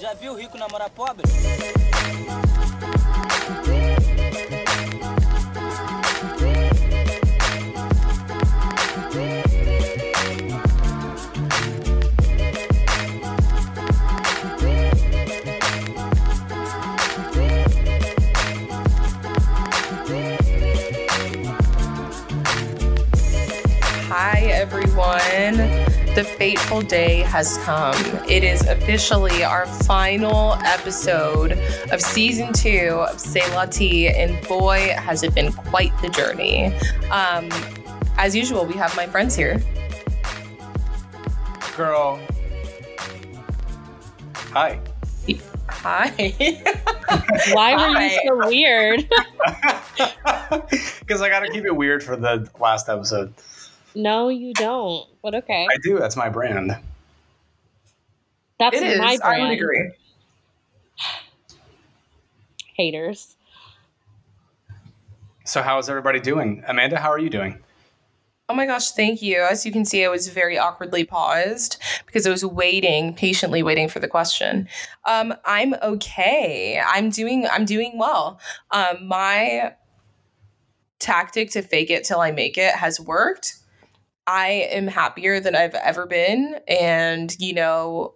Já viu rico namorar pobre? The fateful day has come. It is officially our final episode of season two of Say La Tea, and boy, has it been quite the journey. Um, as usual, we have my friends here. Girl. Hi. Hi. Why were Hi. you so weird? Because I got to keep it weird for the last episode. No, you don't. But okay. I do. That's my brand. That's it is. my I would agree. Haters. So, how is everybody doing? Amanda, how are you doing? Oh my gosh, thank you. As you can see, I was very awkwardly paused because I was waiting, patiently waiting for the question. Um, I'm okay. I'm doing I'm doing well. Um, my tactic to fake it till I make it has worked. I am happier than I've ever been. And, you know,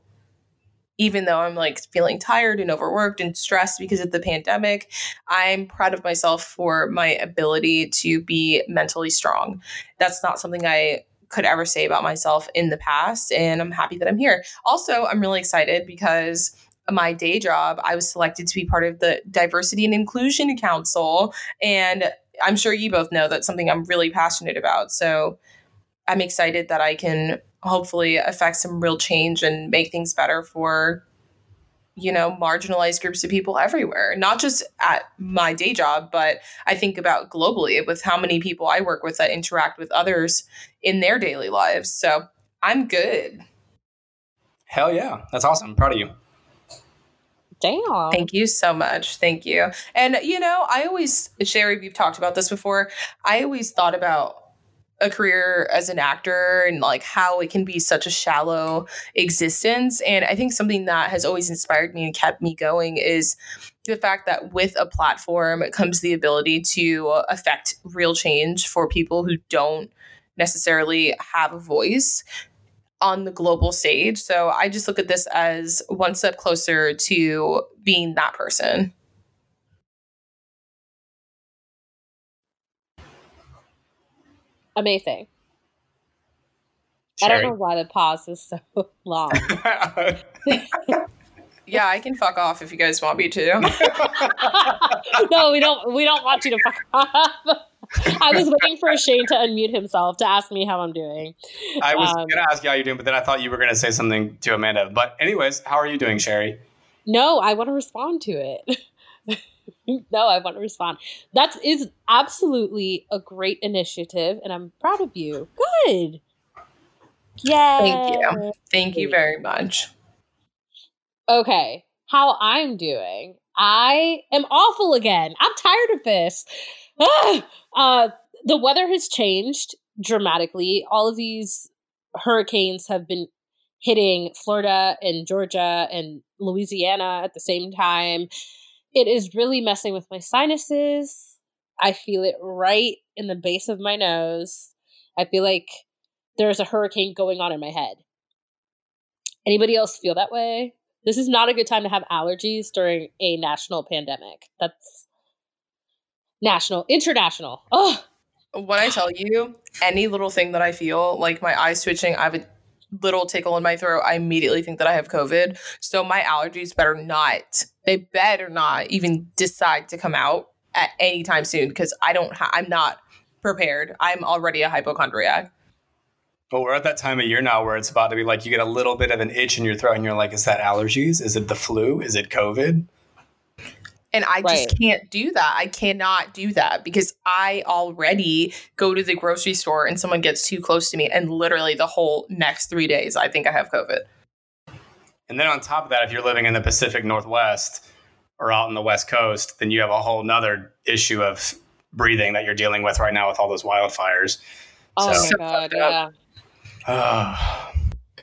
even though I'm like feeling tired and overworked and stressed because of the pandemic, I'm proud of myself for my ability to be mentally strong. That's not something I could ever say about myself in the past. And I'm happy that I'm here. Also, I'm really excited because my day job, I was selected to be part of the Diversity and Inclusion Council. And I'm sure you both know that's something I'm really passionate about. So I'm excited that I can hopefully affect some real change and make things better for you know marginalized groups of people everywhere not just at my day job but i think about globally with how many people i work with that interact with others in their daily lives so i'm good Hell yeah. That's awesome. I'm proud of you. Damn. Thank you so much. Thank you. And you know, I always Sherry, we've talked about this before. I always thought about a career as an actor and like how it can be such a shallow existence. And I think something that has always inspired me and kept me going is the fact that with a platform comes the ability to affect real change for people who don't necessarily have a voice on the global stage. So I just look at this as one step closer to being that person. Amazing. I don't know why the pause is so long. Yeah, I can fuck off if you guys want me to. no, we don't. We don't want you to fuck off. I was waiting for Shane to unmute himself to ask me how I'm doing. I was Um, going to ask you how you're doing, but then I thought you were going to say something to Amanda. But, anyways, how are you doing, Sherry? No, I want to respond to it. no, I want to respond. That is absolutely a great initiative, and I'm proud of you. Good. Yeah. Thank you. Thank you very much. Okay, how I'm doing. I am awful again. I'm tired of this. Ah! uh, the weather has changed dramatically. All of these hurricanes have been hitting Florida and Georgia and Louisiana at the same time. It is really messing with my sinuses. I feel it right in the base of my nose. I feel like there's a hurricane going on in my head. Anybody else feel that way? This is not a good time to have allergies during a national pandemic. That's national, international. Oh, When I tell you any little thing that I feel, like my eyes twitching, I have little tickle in my throat, I immediately think that I have COVID. So my allergies better not, they better not even decide to come out at any time soon because I don't, ha- I'm not prepared. I'm already a hypochondriac. But we're at that time of year now where it's about to be like you get a little bit of an itch in your throat and you're like, is that allergies? Is it the flu? Is it COVID? And I Right. just can't do that. I cannot do that because I already go to the grocery store and someone gets too close to me, and literally the whole next three days, I think I have COVID. And then on top of that, if you're living in the Pacific Northwest or out in the West Coast, then you have a whole nother issue of breathing that you're dealing with right now with all those wildfires. oh So- my god, fucked up. yeah.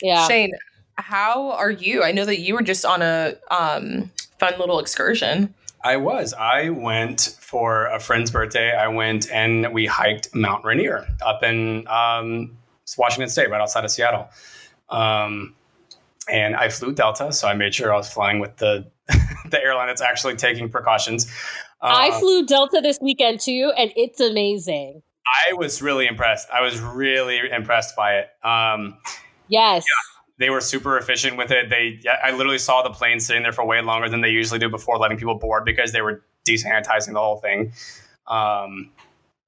Yeah. Shane, how are you? I know that you were just on a um, fun little excursion. I was. I went for a friend's birthday. I went and we hiked Mount Rainier up in um, Washington State, right outside of Seattle. Um, and I flew Delta, so I made sure I was flying with the the airline that's actually taking precautions. Uh, I flew Delta this weekend too, and it's amazing. I was really impressed. I was really impressed by it. Um, Yes. They were super efficient with it. They, I literally saw the plane sitting there for way longer than they usually do before letting people board because they were desanitizing the whole thing. Um,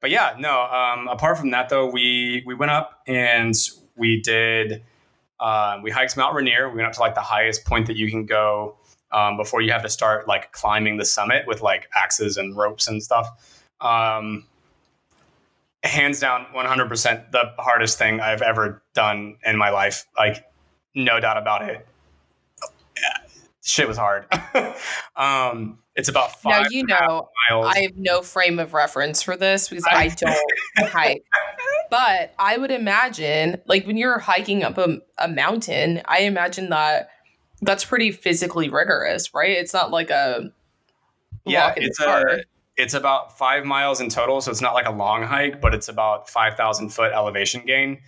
but yeah, no. Um, apart from that, though, we we went up and we did. Um, we hiked Mount Rainier. We went up to like the highest point that you can go um, before you have to start like climbing the summit with like axes and ropes and stuff. Um, hands down, one hundred percent the hardest thing I've ever done in my life. Like no doubt about it. Yeah, shit was hard. um, it's about five now you know miles. I have no frame of reference for this because I, don't hike. But I would imagine, like when you're hiking up a, a mountain, I imagine that that's pretty physically rigorous, right? It's not like a yeah, walk in the it's a it's about five miles in total, so it's not like a long hike, but it's about five thousand foot elevation gain.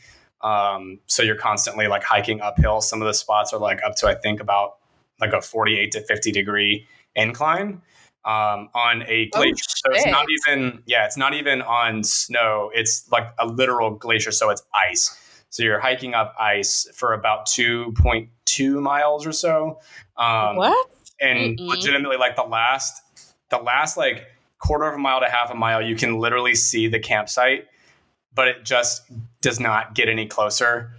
Um, so you're constantly like hiking uphill. Some of the spots are like up to I think about like a forty eight to fifty degree incline um, on a Oh, glacier. so it's not even yeah, it's not even on snow. It's like a literal glacier, so it's ice. So you're hiking up ice for about two point two miles or so. Um, what? and Mm-mm. legitimately like the last the last like quarter of a mile to half a mile you can literally see the campsite but it just does not get any closer.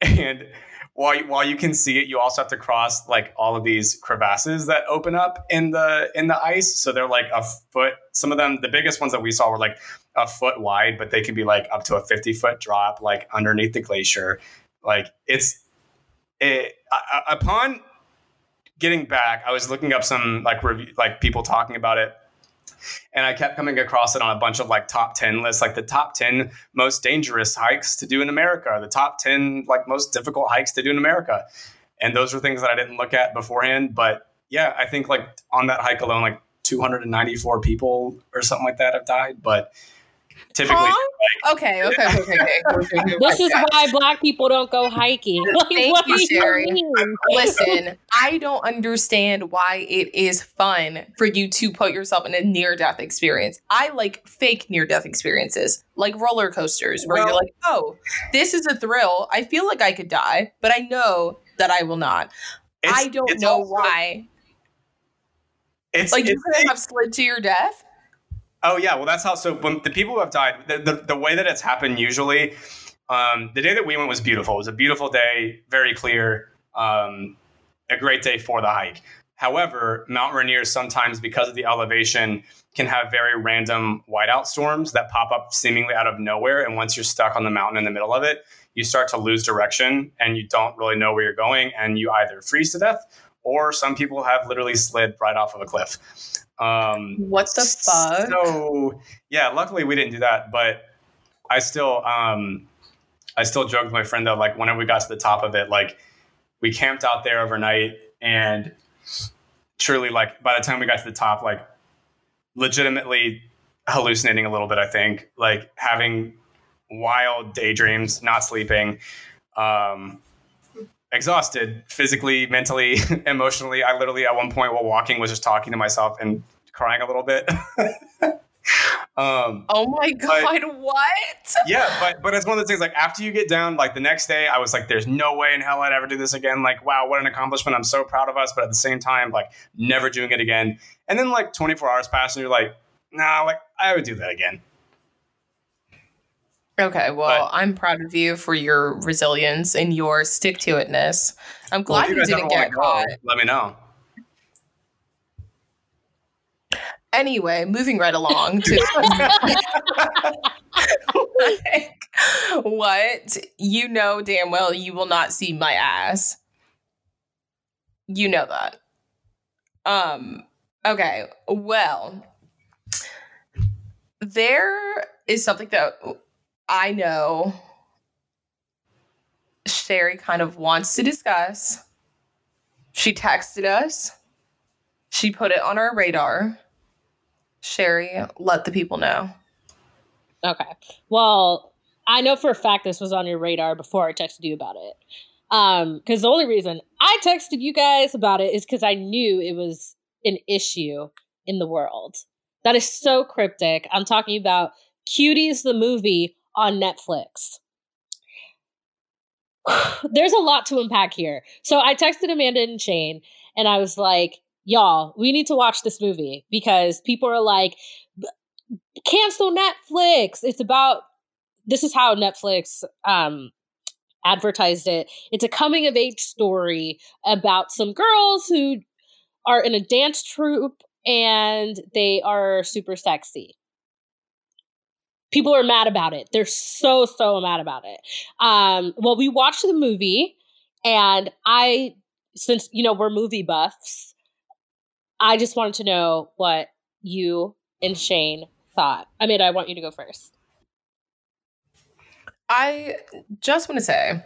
And while you, while you can see it you also have to cross like all of these crevasses that open up in the in the ice. So they're like a foot some of them the biggest ones that we saw were like a foot wide but they could be like up to a 50 foot drop like underneath the glacier. Like it's it, upon getting back, I was looking up some like review, like people talking about it, and I kept coming across it on a bunch of like top ten lists, like the top ten most dangerous hikes to do in America, the top ten like most difficult hikes to do in America, and those were things that I didn't look at beforehand. But yeah, I think like on that hike alone, like 294 people or something like that have died. But typically, Huh? Okay, okay, okay, okay. okay, okay, This is why black people don't go hiking. Like, Thank what you, do Sherry. mean? Listen, I don't understand why it is fun for you to put yourself in a near death experience. I like fake near death experiences, like roller coasters, where you're like, oh, this is a thrill. I feel like I could die, but I know that I will not. I don't know also- why. It's Like, you could have slid to your death. Oh yeah, well that's how. So when the people who have died, the, the, the way that it's happened usually, um, the day that we went was beautiful. It was a beautiful day, very clear, um, a great day for the hike. However, Mount Rainier sometimes, because of the elevation, can have very random whiteout storms that pop up seemingly out of nowhere. And once you're stuck on the mountain in the middle of it, you start to lose direction and you don't really know where you're going, and you either freeze to death or some people have literally slid right off of a cliff. Um, What the fuck? so yeah, luckily we didn't do that, but I still um I still joked with my friend though, like whenever we got to the top of it, like we camped out there overnight and truly like by the time we got to the top, like legitimately hallucinating a little bit, I think. Like having wild daydreams, not sleeping, um exhausted physically, mentally, emotionally. I literally at one point while walking was just talking to myself and crying a little bit. um, Oh my god, what? yeah, but but it's one of those things like after you get down, like the next day, I was like, "There's no way in hell I'd ever do this again." Like, wow, what an accomplishment! I'm so proud of us, but at the same time, like, never doing it again. And then like 24 hours pass, and you're like, "Nah, like I would do that again." Okay, well, I'm proud of you for your resilience and your stick to itness. I'm glad if you didn't get go, caught. Let me know. Anyway, moving right along to like, what you know damn well you will not see my ass. You know that. Um okay, well there is something that I know Sherry kind of wants to discuss. She texted us. She put it on our radar. Sherry, let the people know. Okay. Well, I know for a fact this was on your radar before I texted you about it. Um, because the only reason I texted you guys about it is because I knew it was an issue in the world. That is so cryptic. I'm talking about Cuties the movie on Netflix. There's a lot to unpack here. So I texted Amanda and Shane and I was like, y'all, we need to watch this movie because people are like, cancel Netflix. It's about this is how Netflix um advertised it. It's a coming of age story about some girls who are in a dance troupe and they are super sexy. People are mad about it. They're so so mad about it. Um well we watched the movie and I since you know we're movie buffs, I just wanted to know what you and Shane thought. I mean, I want you to go first. I just want to say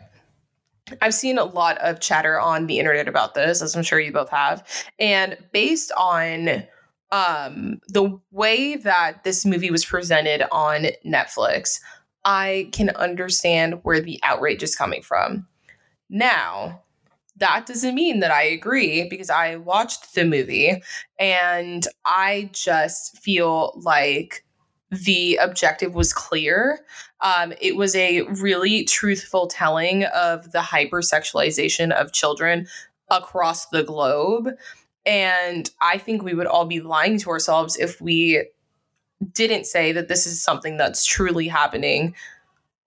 I've seen a lot of chatter on the internet about this, as I'm sure you both have. And based on um, the way that this movie was presented on Netflix, I can understand where the outrage is coming from. Now, that doesn't mean that I agree because I watched the movie and I just feel like the objective was clear. Um, it was a really truthful telling of the hypersexualization of children across the globe. And I think we would all be lying to ourselves if we didn't say that this is something that's truly happening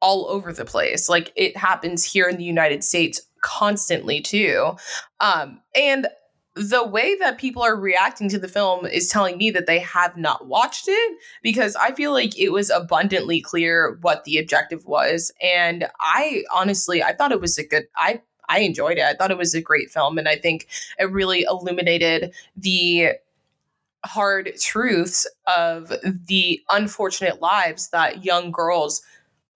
all over the place. Like it happens here in the United States constantly too. Um, and the way that people are reacting to the film is telling me that they have not watched it because I feel like it was abundantly clear what the objective was. And I honestly, I thought it was a good, I, I enjoyed it. I thought it was a great film. And I think it really illuminated the hard truths of the unfortunate lives that young girls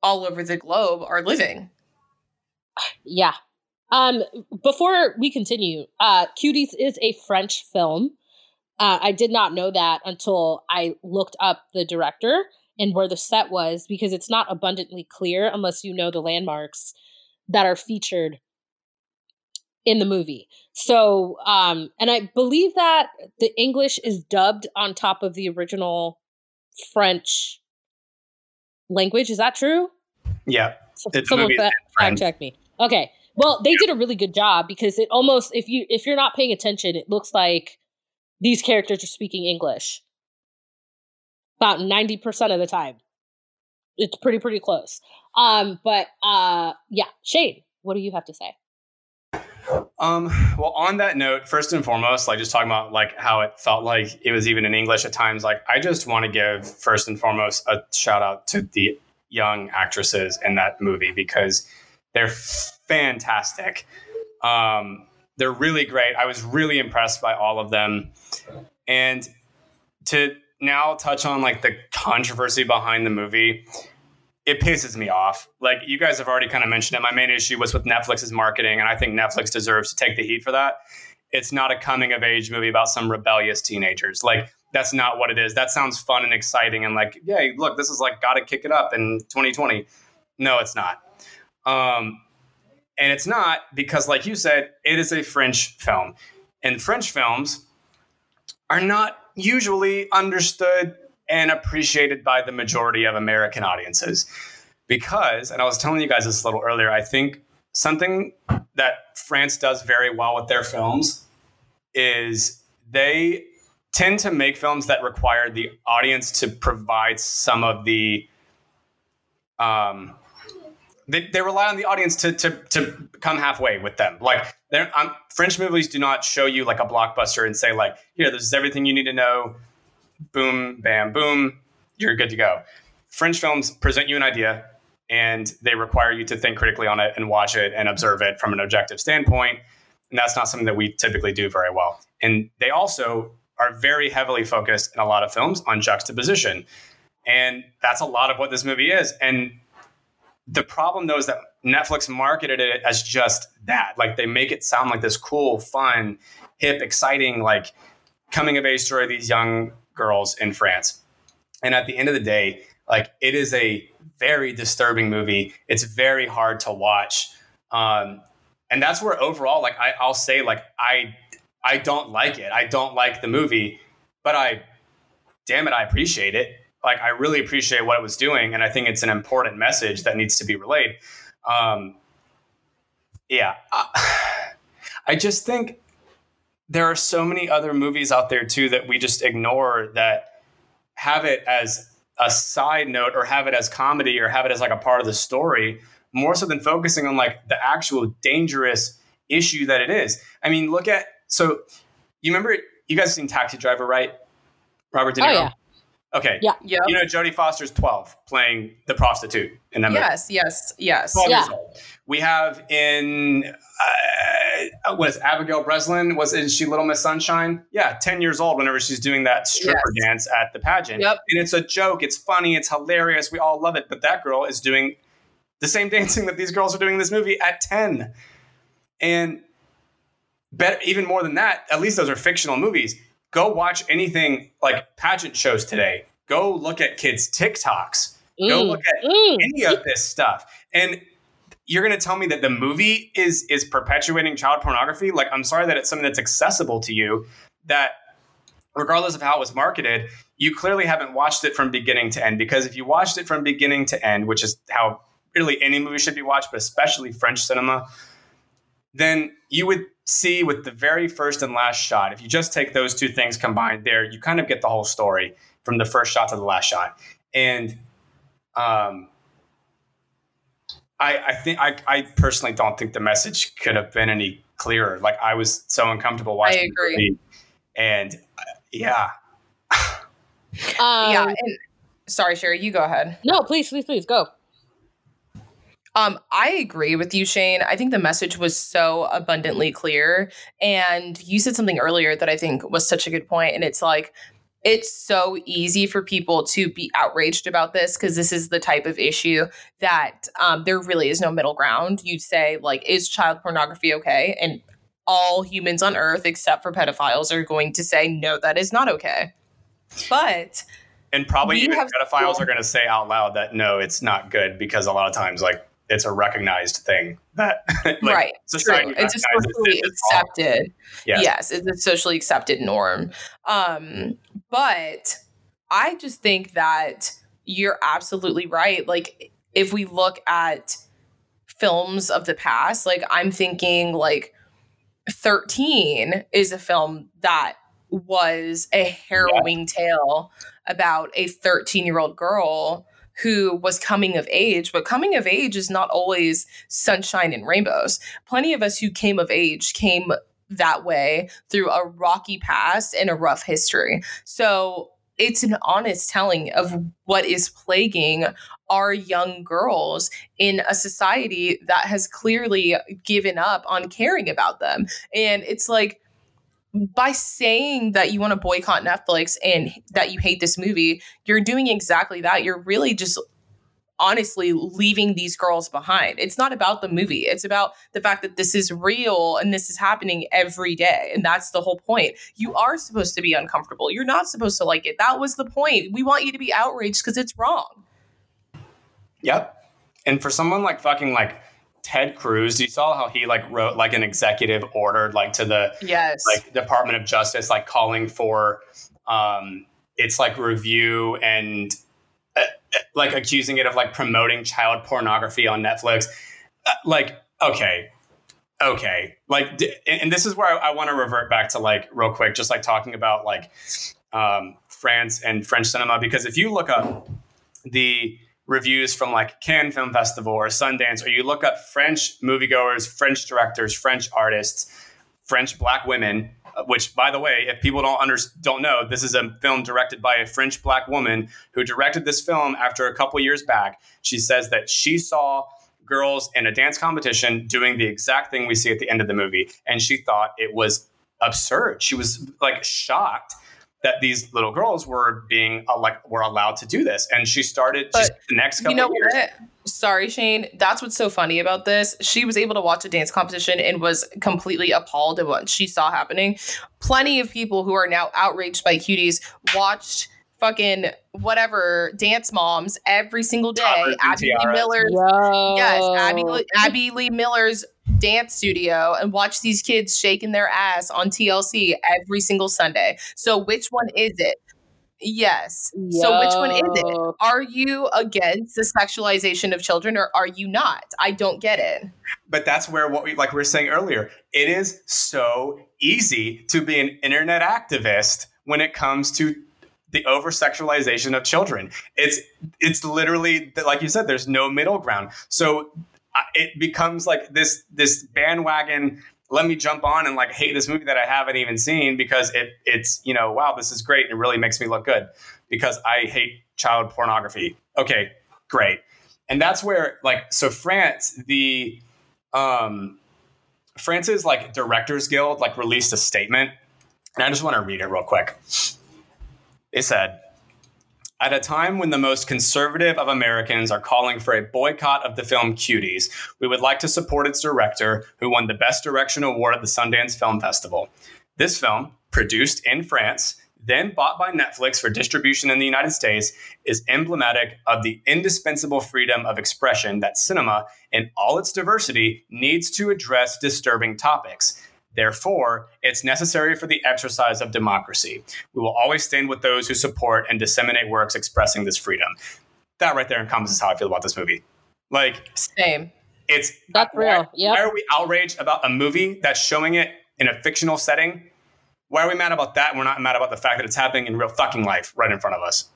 all over the globe are living. Yeah, um, before we continue, uh, Cuties is a French film. Uh, I did not know that until I looked up the director and where the set was because it's not abundantly clear unless you know the landmarks that are featured in the movie. So, um, and I believe that the English is dubbed on top of the original French language. Is that true? Yeah. So, someone fact check me. Okay. Well, they did a really good job because it almost if you if you're not paying attention, it looks like these characters are speaking English. About 90% of the time. It's pretty pretty close. Um but uh yeah, Shane, what do you have to say? Um, well, on that note, first and foremost, like just talking about like how it felt like it was even in English at times, like I just want to give first and foremost a shout out to the young actresses in that movie because they're fantastic. Um, they're really great. I was really impressed by all of them. And to now touch on like the controversy behind the movie, it pisses me off. Like you guys have already kind of mentioned it. My main issue was with Netflix's marketing, and I think Netflix deserves to take the heat for that. It's not a coming of age movie about some rebellious teenagers. Like that's not what it is. That sounds fun and exciting and like, yeah, look, this is like got to kick it up in 2020. No, it's not. Um, and it's not because, like you said, it is a French film. And French films are not usually understood and appreciated by the majority of American audiences. Because, and I was telling you guys this a little earlier, I think something that France does very well with their films is they tend to make films that require the audience to provide some of the um, they, they rely on the audience to, to, to come halfway with them. Like um, French movies do not show you like a blockbuster and say like, here, this is everything you need to know. Boom, bam, boom, you're good to go. French films present you an idea and they require you to think critically on it and watch it and observe it from an objective standpoint. And that's not something that we typically do very well. And they also are very heavily focused in a lot of films on juxtaposition. And that's a lot of what this movie is. And the problem though is that Netflix marketed it as just that. Like they make it sound like this cool, fun, hip, exciting, like coming of age story these young girls in France. And at the end of the day, like it is a very disturbing movie. It's very hard to watch. Um, and that's where overall, like I, I'll say, like I I don't like it. I don't like the movie, but I damn it, I appreciate it. Like I really appreciate what it was doing, and I think it's an important message that needs to be relayed. Um, yeah, I just think there are so many other movies out there too that we just ignore that have it as a side note or have it as comedy or have it as like a part of the story more so than focusing on like the actual dangerous issue that it is. I mean, look at so you remember you guys seen Taxi Driver, right? Robert De oh, Niro. Oh yeah. Okay. Yeah. Yep. You know Jodie Foster's 12 playing the prostitute in that movie. Yes, yes, yes. 12 Yeah. years old. We have in uh, what is Abigail Breslin? Was is she Little Miss Sunshine? Yeah, 10 years old whenever she's doing that stripper Yes. dance at the pageant. Yep. And it's a joke, it's funny, it's hilarious. We all love it. But that girl is doing the same dancing that these girls are doing in this movie at 10. And better, even more than that, at least those are fictional movies. Go watch anything like pageant shows today. Go look at kids' TikToks. Go Mm. look at Mm. any of this stuff. And you're going to tell me that the movie is is perpetuating child pornography? Like I'm sorry that it's something that's accessible to you that regardless of how it was marketed, you clearly haven't watched it from beginning to end because if you watched it from beginning to end, which is how really any movie should be watched, but especially French cinema, then you would see with the very first and last shot, if you just take those two things combined there, you kind of get the whole story from the first shot to the last shot. And um, I, I think I, I personally don't think the message could have been any clearer. Like I was so uncomfortable watching. I agree. movie. And uh, yeah, Um, yeah. And, sorry, Sherry, you go ahead. No, please, please, please go. Um, I agree with you, Shane. I think the message was so abundantly clear. And you said something earlier that I think was such a good point. point, And it's like, it's so easy for people to be outraged about this because this is the type of issue that um, there really is no middle ground. You'd say, like, is child pornography okay? And all humans on earth, except for pedophiles, are going to say, no, that is not okay. But and probably even pedophiles are going to say out loud that no, it's not good because a lot of times like it's a recognized thing that like, right, society true. It's a socially accepted. Yes. Yes, it's a socially accepted norm. Um, but I just think that you're absolutely right. Like, if we look at films of the past, like, I'm thinking, like, 13 is a film that was a harrowing tale about a 13 year old girl who was coming of age, but coming of age is not always sunshine and rainbows. Plenty of us who came of age came that way through a rocky past and a rough history. So it's an honest telling of what is plaguing our young girls in a society that has clearly given up on caring about them. And it's like, by saying that you want to boycott Netflix and that you hate this movie, you're doing exactly that. You're really just honestly leaving these girls behind. It's not about the movie. It's about the fact that this is real and this is happening every day. And that's the whole point. You are supposed to be uncomfortable. You're not supposed to like it. That was the point. We want you to be outraged because it's wrong. Yep. And for someone like fucking like Ted Cruz, you saw how he like wrote like an executive order like to the Yes. like Department of Justice like calling for um its like review and uh, uh, like accusing it of like promoting child pornography on Netflix. Uh, like okay. Okay. Like d- and and this is where I, I want to revert back to like real quick just like talking about like um France and French cinema because if you look up the reviews from like Cannes Film Festival or Sundance, or you look up French moviegoers, French directors, French artists, French black women. uh, Which, by the way, if people don't under, don't know, this is a film directed by a French black woman who directed this film after a couple years back. She says that she saw girls in a dance competition doing the exact thing we see at the end of the movie, and she thought it was absurd. She was like shocked that these little girls were being uh, like were allowed to do this, and she started just But the next couple you know of years. what? Sorry, Shane. That's what's so funny about this. She was able to watch a dance competition and was completely appalled at what she saw happening. Plenty of people who are now outraged by cuties watched fucking whatever dance moms every single day. Toddlers Abby Lee tiaras. Miller's Yo. Yes, Abby, Abby Lee Miller's dance studio and watch these kids shaking their ass on TLC every single Sunday. So which one is it? Yes. So which one is it? Are you against the sexualization of children or are you not? I don't get it. but that's where what we like we were saying earlier it is so easy to be an internet activist when it comes to the over sexualization of children. It's it's literally like you said there's no middle ground. So it becomes like this this bandwagon let me jump on and like hate this movie that i haven't even seen because it it's you know wow this is great and it really makes me look good because i hate child pornography. Okay great. And that's where like so france the um france's like directors guild like released a statement. And i just want to read it real quick it said at a time when the most conservative of Americans are calling for a boycott of the film Cuties, we would like to support its director, who won the Best Direction Award at the Sundance Film Festival. This film, produced in France, then bought by Netflix for distribution in the United States, is emblematic of the indispensable freedom of expression that cinema, in all its diversity, needs to address disturbing topics. Therefore, it's necessary for the exercise of democracy. We will always stand with those who support and disseminate works expressing this freedom. That right there encompasses how I feel about this movie. Like, Same. it's That's why- real. Yeah. Why are we outraged about a movie that's showing it in a fictional setting? Why are we mad about that? We're not mad about the fact that it's happening in real fucking life right in front of us.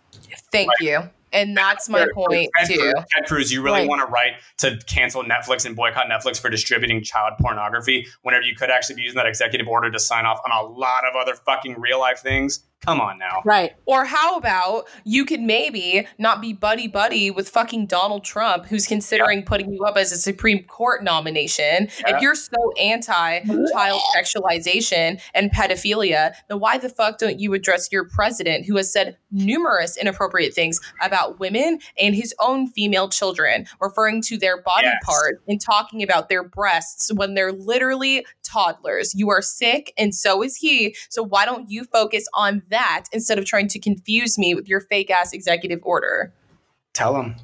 Thank you. And that's my Ted point Cruz- too. Ted Cruz, you really Right. want to write to cancel Netflix and boycott Netflix for distributing child pornography whenever you could actually be using that executive order to sign off on a lot of other fucking real life things? Come on now. Right. Or how about you could maybe not be buddy buddy with fucking Donald Trump, who's considering putting you up as a Supreme Court nomination. Yeah. If you're so anti child sexualization and pedophilia, then why the fuck don't you address your president, who has said numerous inappropriate things about women and his own female children, referring to their body Yes. parts and talking about their breasts when they're literally toddlers? You are sick, and so is he. So why don't you focus on that instead of trying to confuse me with your fake ass executive order? Tell them.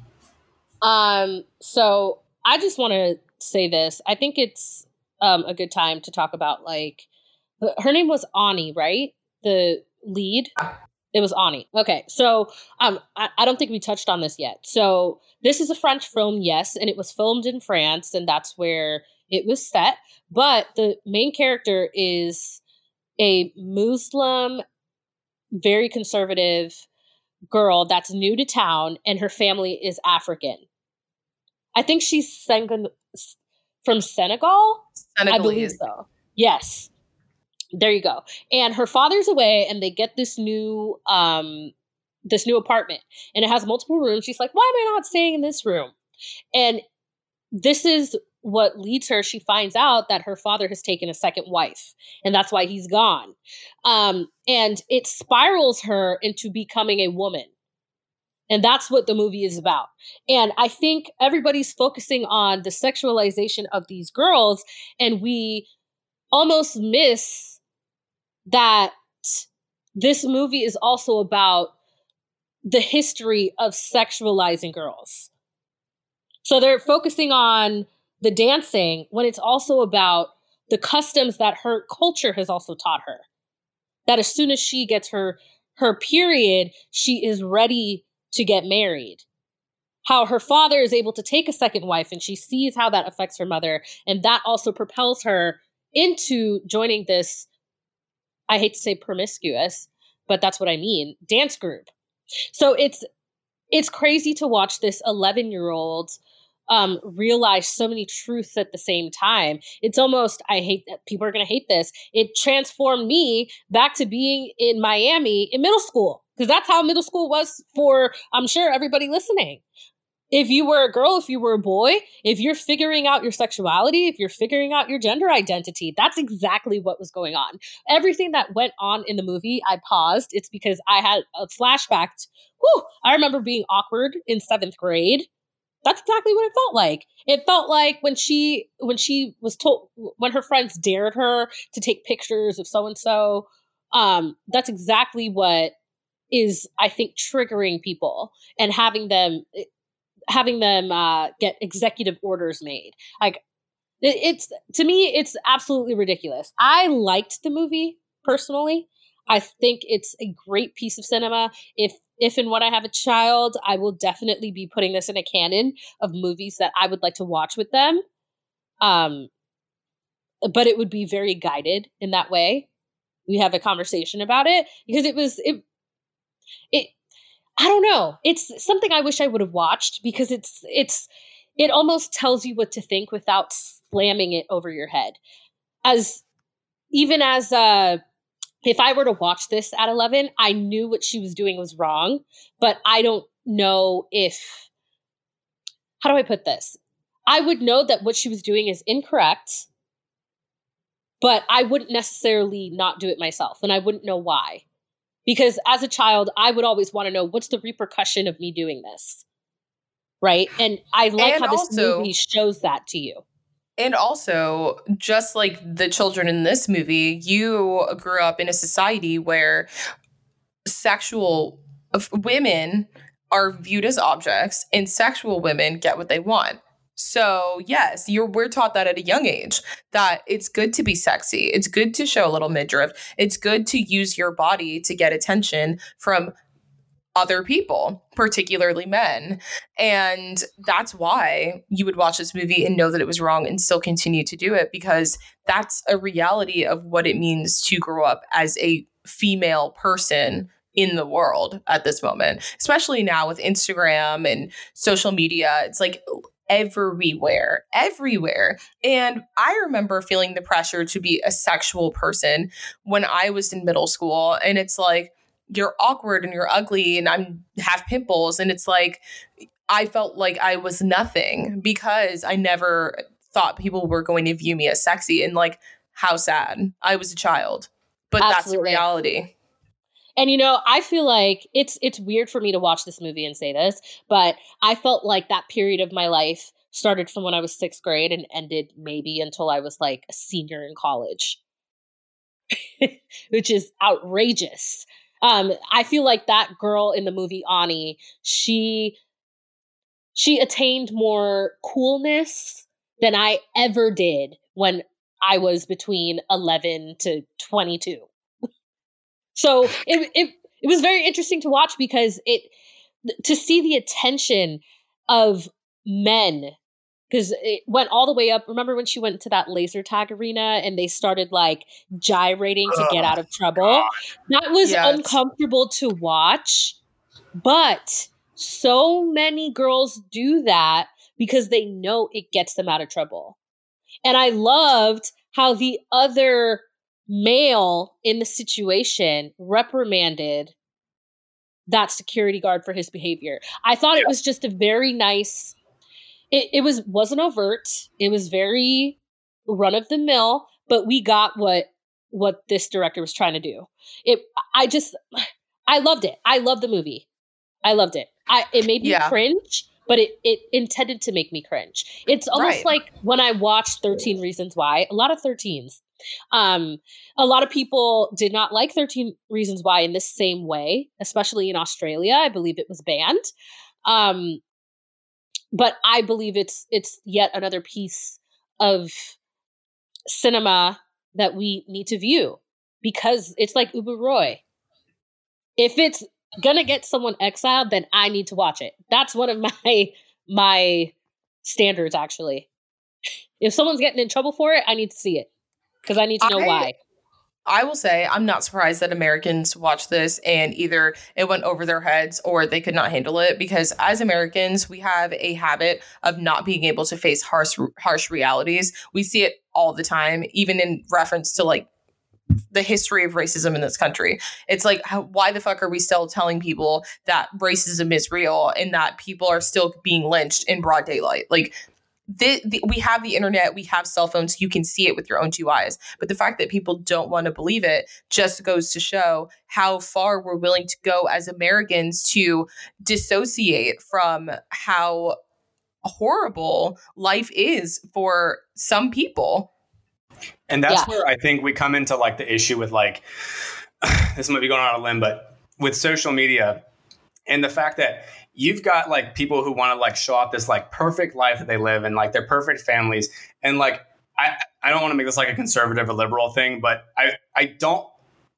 Um, so I just want to say this. I think it's um a good time to talk about like her name was Ani, right? The lead. It was Ani. Okay, so um, I, I don't think we touched on this yet. So this is a French film, yes, and it was filmed in France, and that's where it was set. But the main character is a Muslim, very conservative girl that's new to town, and her family is African. I think she's Senegal, from Senegal. Senegal. I believe so. Yes. There you go. And her father's away and they get this new um this new apartment and it has multiple rooms. She's like, "Why am I not staying in this room?" And this is what leads her she finds out that her father has taken a second wife and that's why he's gone. Um and it spirals her into becoming a woman. And that's what the movie is about. And I think everybody's focusing on the sexualization of these girls, and we almost miss that this movie is also about the history of sexualizing girls. So they're focusing on the dancing when it's also about the customs that her culture has also taught her. That as soon as she gets her her period, she is ready to get married. How her father is able to take a second wife and she sees how that affects her mother. And that also propels her into joining this, I hate to say promiscuous, but that's what I mean, dance group. So it's it's crazy to watch this 11 year old um, realize so many truths at the same time. It's almost, I hate that people are going to hate this. It transformed me back to being in Miami in middle school because that's how middle school was for, I'm sure, everybody listening. if you were a girl, if you were a boy, if you're figuring out your sexuality, if you're figuring out your gender identity, that's exactly what was going on. Everything that went on in the movie, I paused. It's because I had a flashback. To, whew, I remember being awkward in seventh grade. That's exactly what it felt like. It felt like when she when she was told when her friends dared her to take pictures of so and so. Um, that's exactly what is I think triggering people and having them having them uh, get executive orders made. Like it, it's to me, it's absolutely ridiculous. I liked the movie personally. I think it's a great piece of cinema. If if and when I have a child, I will definitely be putting this in a canon of movies that I would like to watch with them. Um, but it would be very guided in that way. We have a conversation about it because it was it it I don't know. It's something I wish I would have watched because it's it's it almost tells you what to think without slamming it over your head. As even as uh if I were to watch this at 11, I knew what she was doing was wrong, but I don't know if how do I put this? I would know that what she was doing is incorrect, but I wouldn't necessarily not do it myself and I wouldn't know why. Because as a child i would always want to know what's the repercussion of me doing this? Right? And i like and how this movie shows that to you and also just like the children in this movie you grew up in a society where sexual women are viewed as objects and sexual women get what they want so, yes, you're we're taught that at a young age that it's good to be sexy. It's good to show a little midriff. It's good to use your body to get attention from other people, particularly men. And that's why you would watch this movie and know that it was wrong and still continue to do it because that's a reality of what it means to grow up as a female person in the world at this moment, especially now with Instagram and social media. It's like everywhere, everywhere. And I remember feeling the pressure to be a sexual person when I was in middle school. And it's like, you're awkward and you're ugly, and I'm have pimples. And it's like, I felt like I was nothing because I never thought people were going to view me as sexy. And like, how sad. I was a child, but Absolutely. that's the reality. And you know, I feel like it's it's weird for me to watch this movie and say this, but I felt like that period of my life started from when I was 6th grade and ended maybe until I was like a senior in college. Which is outrageous. Um I feel like that girl in the movie Ani, she she attained more coolness than I ever did when I was between 11 to 22. So it it it was very interesting to watch because it to see the attention of men because it went all the way up. Remember when she went to that laser tag arena and they started like gyrating to get out of oh, trouble? God. That was yes. uncomfortable to watch, but so many girls do that because they know it gets them out of trouble. And I loved how the other male in the situation reprimanded that security guard for his behavior. I thought yeah. it was just a very nice it, it was wasn't overt. It was very run of the mill, but we got what what this director was trying to do. It I just I loved it. I loved the movie. I loved it. I it made me yeah. cringe, but it it intended to make me cringe. It's almost right. like when I watched 13 Reasons Why, a lot of 13s. Um, a lot of people did not like 13 Reasons Why in the same way, especially in Australia. I believe it was banned. Um, but I believe it's it's yet another piece of cinema that we need to view because it's like Uber Roy. If it's gonna get someone exiled, then I need to watch it. That's one of my my standards actually. If someone's getting in trouble for it, I need to see it because I need to know I, why. I will say I'm not surprised that Americans watch this and either it went over their heads or they could not handle it because as Americans we have a habit of not being able to face harsh harsh realities. We see it all the time even in reference to like the history of racism in this country. It's like, how, why the fuck are we still telling people that racism is real and that people are still being lynched in broad daylight? Like, the, the, we have the internet, we have cell phones, you can see it with your own two eyes. But the fact that people don't want to believe it just goes to show how far we're willing to go as Americans to dissociate from how horrible life is for some people. And that's Yeah. where I think we come into like the issue with like this might be going on a limb, but with social media and the fact that you've got like people who want to like show off this like perfect life that they live and like their perfect families. And like I I don't want to make this like a conservative or liberal thing, but I I don't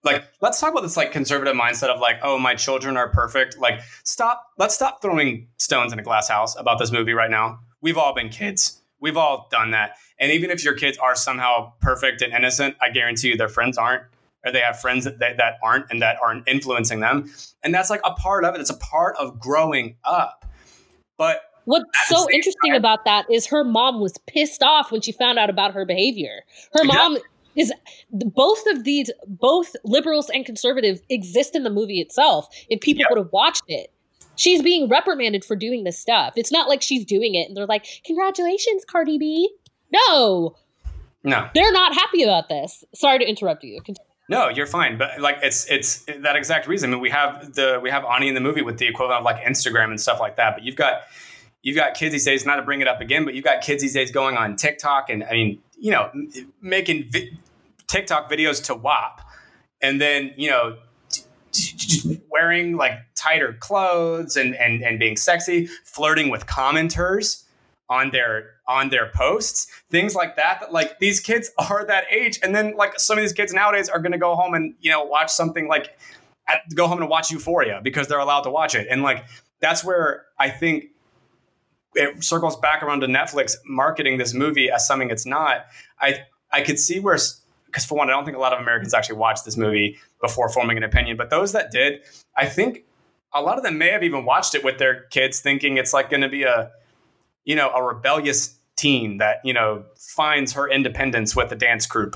like let's talk about this like conservative mindset of like oh my children are perfect. Like stop let's stop throwing stones in a glass house about this movie right now. We've all been kids. We've all done that. And even if your kids are somehow perfect and innocent i guarantee you their friends aren't or they have friends that, that, that aren't and that aren't influencing them and that's like a part of it it's a part of growing up but What's so interesting time- about that is her mom was pissed off when she found out about her behavior. Her mom is both of these, both liberals and conservatives exist in the movie itself. If people Yep. would have watched it, she's being reprimanded for doing this stuff. It's not like she's doing it and they're like, "Congratulations, Cardi B." No, no they're not happy about this. Sorry to interrupt you. Continue. No, you're fine. But like it's it's that exact reason. I mean, we have the we have Amy in the movie with the equivalent of like Instagram and stuff like that. But you've got you've got kids these days. Not to bring it up again, but you've got kids these days going on TikTok and I mean, you know, making vi- TikTok videos to WAP, and then you know. t- t- Wearing like tighter clothes and, and and being sexy, flirting with commenters on their on their posts things like that that like these kids are that age. And then like some of these kids nowadays are going to go home and you know watch something like at, go home and watch euphoria because they're allowed to watch it. And like that's where i think it circles back around to netflix marketing this movie as something it's not. I i could see where because for one i don't think a lot of americans actually watched this movie before forming an opinion but those that did i think a lot of them may have even watched it with their kids thinking it's like going to be a you know a rebellious teen that you know finds her independence with the dance group.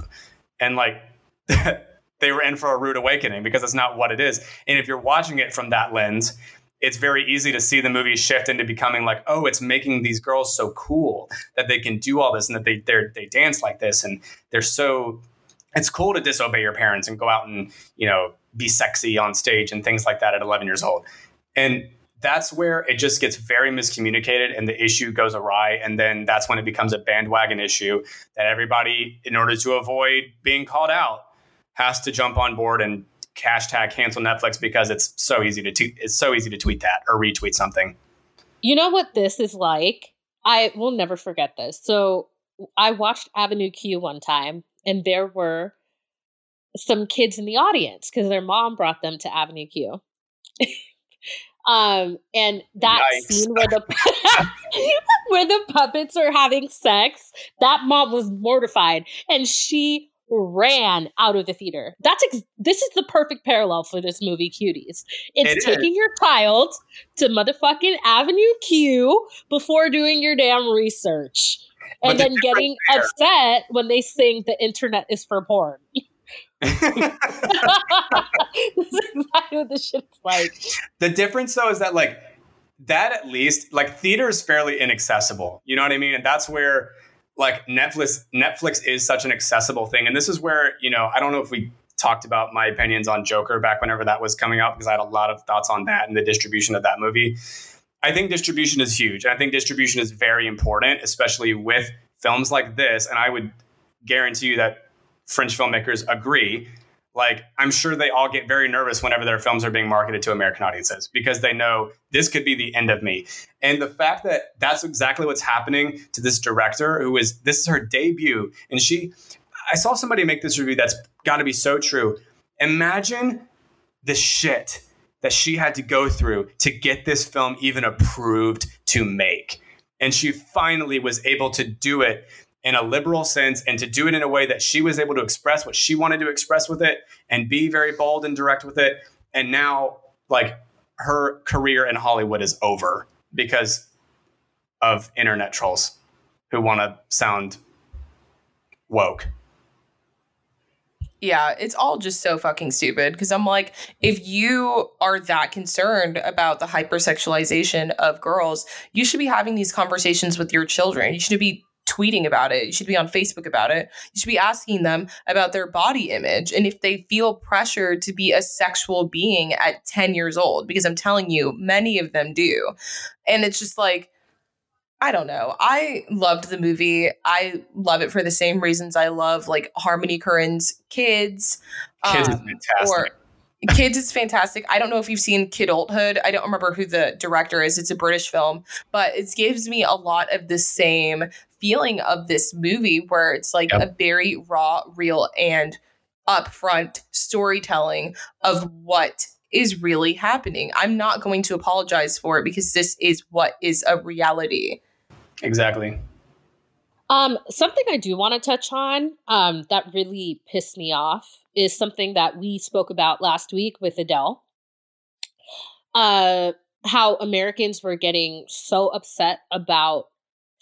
And like they were in for a rude awakening because it's not what it is. And if you're watching it from that lens it's very easy to see the movie shift into becoming like oh it's making these girls so cool that they can do all this and that they they they dance like this. And they're so it's cool to disobey your parents and go out and you know be sexy on stage and things like that at 11 years old. And that's where it just gets very miscommunicated and the issue goes awry and then that's when it becomes a bandwagon issue that everybody in order to avoid being called out has to jump on board and hashtag cancel netflix because it's so easy to tweet it's so easy to tweet that or retweet something You know what this is like? I will never forget this. So I watched Avenue Q one time, and there were some kids in the audience because their mom brought them to Avenue Q. um, and that Yikes. scene where the where the puppets are having sex, that mom was mortified, and she ran out of the theater. That's ex- this is the perfect parallel for this movie, Cuties. It's It taking your child to motherfucking Avenue Q before doing your damn research. But And the then getting difference upset when they sing the internet is for porn. This is exactly what this shit's like. the difference though is that like that at least like theater is fairly inaccessible. You know what i mean? And that's where like netflix netflix is such an accessible thing. And this is where you know i don't know if we talked about my opinions on joker back whenever that was coming out because i had a lot of thoughts on that and the distribution of that movie. I think distribution is huge. I think distribution is very important especially with films like this. And i would guarantee you that french filmmakers agree. Like i'm sure they all get very nervous whenever their films are being marketed to american audiences because they know this could be the end of me. And the fact that that's exactly what's happening to this director who is this is her debut. And she i saw somebody make this review that's got to be so true. Imagine the shit that she had to go through to get this film even approved to make. And she finally was able to do it in a liberal sense and to do it in a way that she was able to express what she wanted to express with it and be very bold and direct with it. And now, like, her career in Hollywood is over because of internet trolls who want to sound woke. Yeah, it's all just so fucking stupid because I'm like, if you are that concerned about the hypersexualization of girls, you should be having these conversations with your children. You should be tweeting about it. You should be on Facebook about it. You should be asking them about their body image and if they feel pressure to be a sexual being at 10 years old, because I'm telling you, many of them do. And it's just like, I don't know. I loved the movie. I love it for the same reasons I love like Harmony Korine's Kids. Kids is um, fantastic. Or Kids is fantastic. I don't know if you've seen Kidulthood. I don't remember who the director is. It's a British film, but it gives me a lot of the same feeling of this movie where it's like Yep. a very raw, real, and upfront storytelling of what is really happening. I'm not going to apologize for it because this is what is a reality. exactly. Um, something I do want to touch on um, that really pissed me off is something that we spoke about last week with Adele. Uh, how Americans were getting so upset about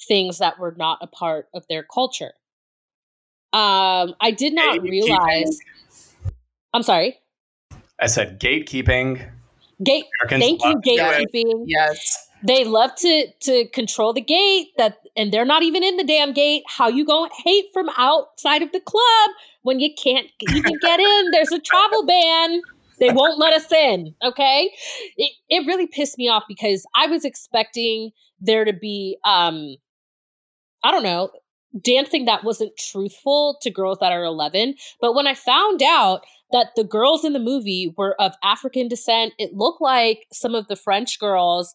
things that were not a part of their culture. Um, I did not realize. I'm sorry. I said gatekeeping. Gate. Americans Thank you, love to do it. gatekeeping. Yes. They love to to control the gate that and they're not even in the damn gate. How you going to hate from outside of the club when you can't even get in? There's a travel ban. They won't let us in okay? It, it really pissed me off because i was expecting there to be um i don't know dancing that wasn't truthful to girls that are 11 but when i found out that the girls in the movie were of african descent it looked like some of the french girls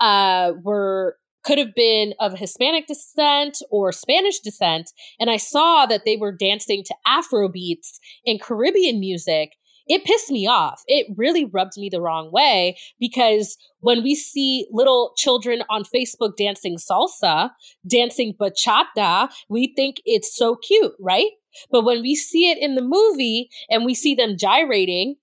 uh, were could have been of Hispanic descent or Spanish descent, and I saw that they were dancing to Afro beats and Caribbean music. It pissed me off. It really rubbed me the wrong way because when we see little children on Facebook dancing salsa, dancing bachata, we think it's so cute, right? But when we see it in the movie and we see them gyrating,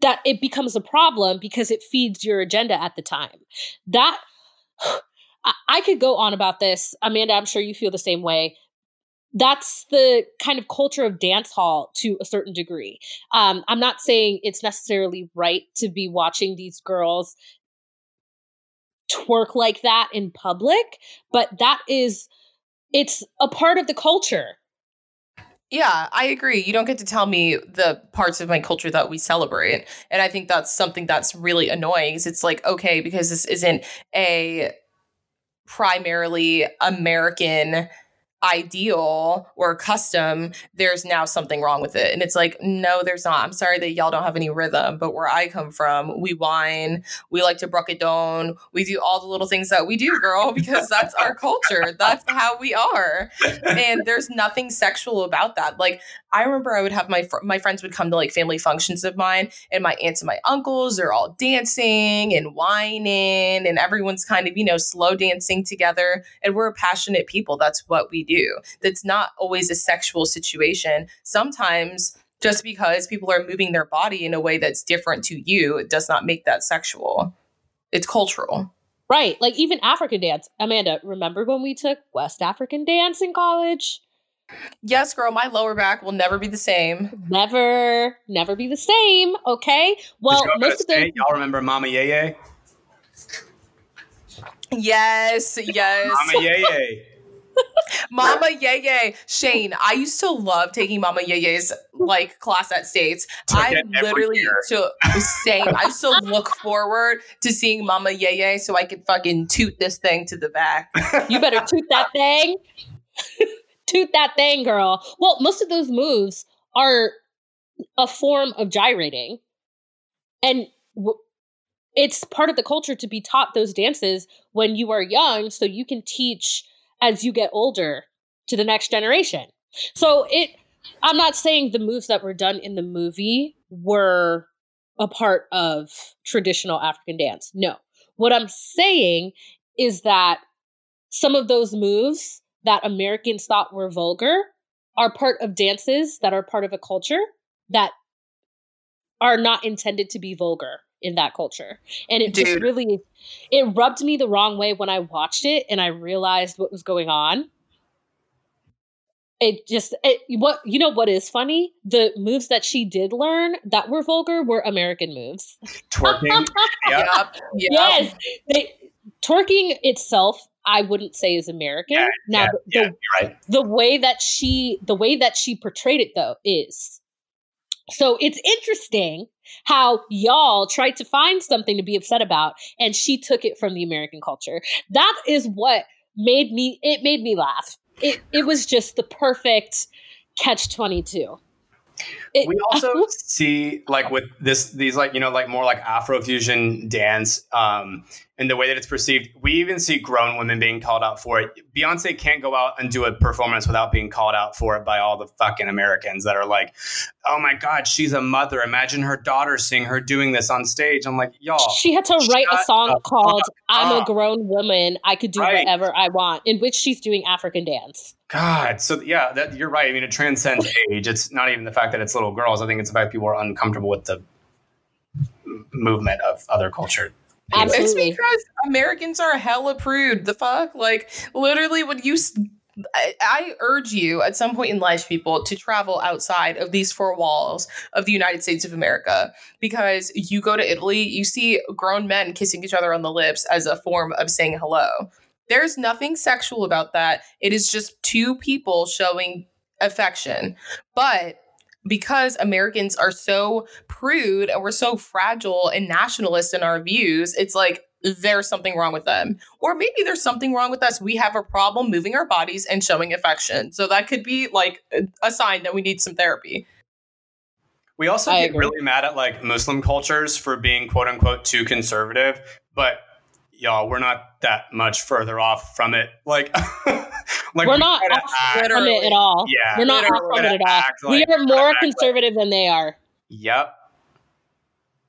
that it becomes a problem because it feeds your agenda at the time. That I, could go on about this. Amanda, I'm sure you feel the same way. That's the kind of culture of dance hall to a certain degree. Um, I'm not saying it's necessarily right to be watching these girls twerk like that in public, but that is, it's a part of the culture. Yeah, I agree. You don't get to tell me the parts of my culture that we celebrate. And I think that's something that's really annoying. It's like, okay, because this isn't a primarily American ideal or custom, there's now something wrong with it. And it's like, no, there's not. I'm sorry that y'all don't have any rhythm, but where I come from, we whine, we like to bruck it down, we do all the little things that we do, girl, because that's our culture. That's how we are. And there's nothing sexual about that. Like, I remember I would have my fr- my friends would come to like family functions of mine, and my aunts and my uncles are all dancing and whining, and everyone's kind of you know slow dancing together. And we're passionate people. That's what we do. That's not always a sexual situation. Sometimes just because people are moving their body in a way that's different to you, it does not make that sexual. It's cultural. Right. Like even African dance. Amanda, remember when we took West African dance in college? Yes, girl, my lower back will never be the same. Never, never be the same. Okay. Well, most of to those. state, y'all remember Mama Yeye? Yes, yes. Mama Yeye. Mama Yeye. Shane, I used to love taking Mama Yeye's like class at States. Took I it every literally year. to same. I used to look forward to seeing Mama Yeye so I could fucking toot this thing to the back. You better toot that thing. toot that thing, girl. Well, most of those moves are a form of gyrating. And w- it's part of the culture to be taught those dances when you are young so you can teach as you get older to the next generation. So it I'm not saying the moves that were done in the movie were a part of traditional African dance. No. What I'm saying is that some of those moves that Americans thought were vulgar are part of dances that are part of a culture that are not intended to be vulgar in that culture. And it just really it rubbed me the wrong way when I watched it and I realized what was going on. it just it, what you know what is funny the moves that she did learn that were vulgar were american moves Twerking. yeah. Yep. Yep. yes they, twerking itself i wouldn't say is american Yeah, now yeah, the, yeah, right. the way that she the way that she portrayed it though is so it's interesting how y'all tried to find something to be upset about and she took it from the american culture. That is what made me it made me laugh. It it was just the perfect catch 22 it, we also see like with this these like you know like more like afrofusion dance um and the way that it's perceived we even see grown women being called out for it beyonce can't go out and do a performance without being called out for it by all the fucking americans that are like oh my god she's a mother imagine her daughter seeing her doing this on stage i'm like y'all she had to write a song called i'm a grown woman i could do Right. whatever i want in which she's doing african dance God, so yeah, that, you're right. I mean, it transcends age. It's not even the fact that it's little girls. I think it's the fact people are uncomfortable with the movement of other culture. Absolutely. It's because Americans are hella prude. The fuck? Like, literally, when you. I urge you at some point in life, people, to travel outside of these four walls of the United States of America because you go to Italy, you see grown men kissing each other on the lips as a form of saying hello. There's nothing sexual about that. It is just two people showing affection. But because Americans are so prude and we're so fragile and nationalist in our views, it's like there's something wrong with them. Or maybe there's something wrong with us. We have a problem moving our bodies and showing affection. So that could be like a- a sign that we need some therapy. We also I get agree. really mad at like Muslim cultures for being quote unquote too conservative, but y'all, we're not that much further off from it. Like, like we're we not off act- from it at all. Yeah, we're not off from it at all. Act we are more act like- conservative than they are. Yep.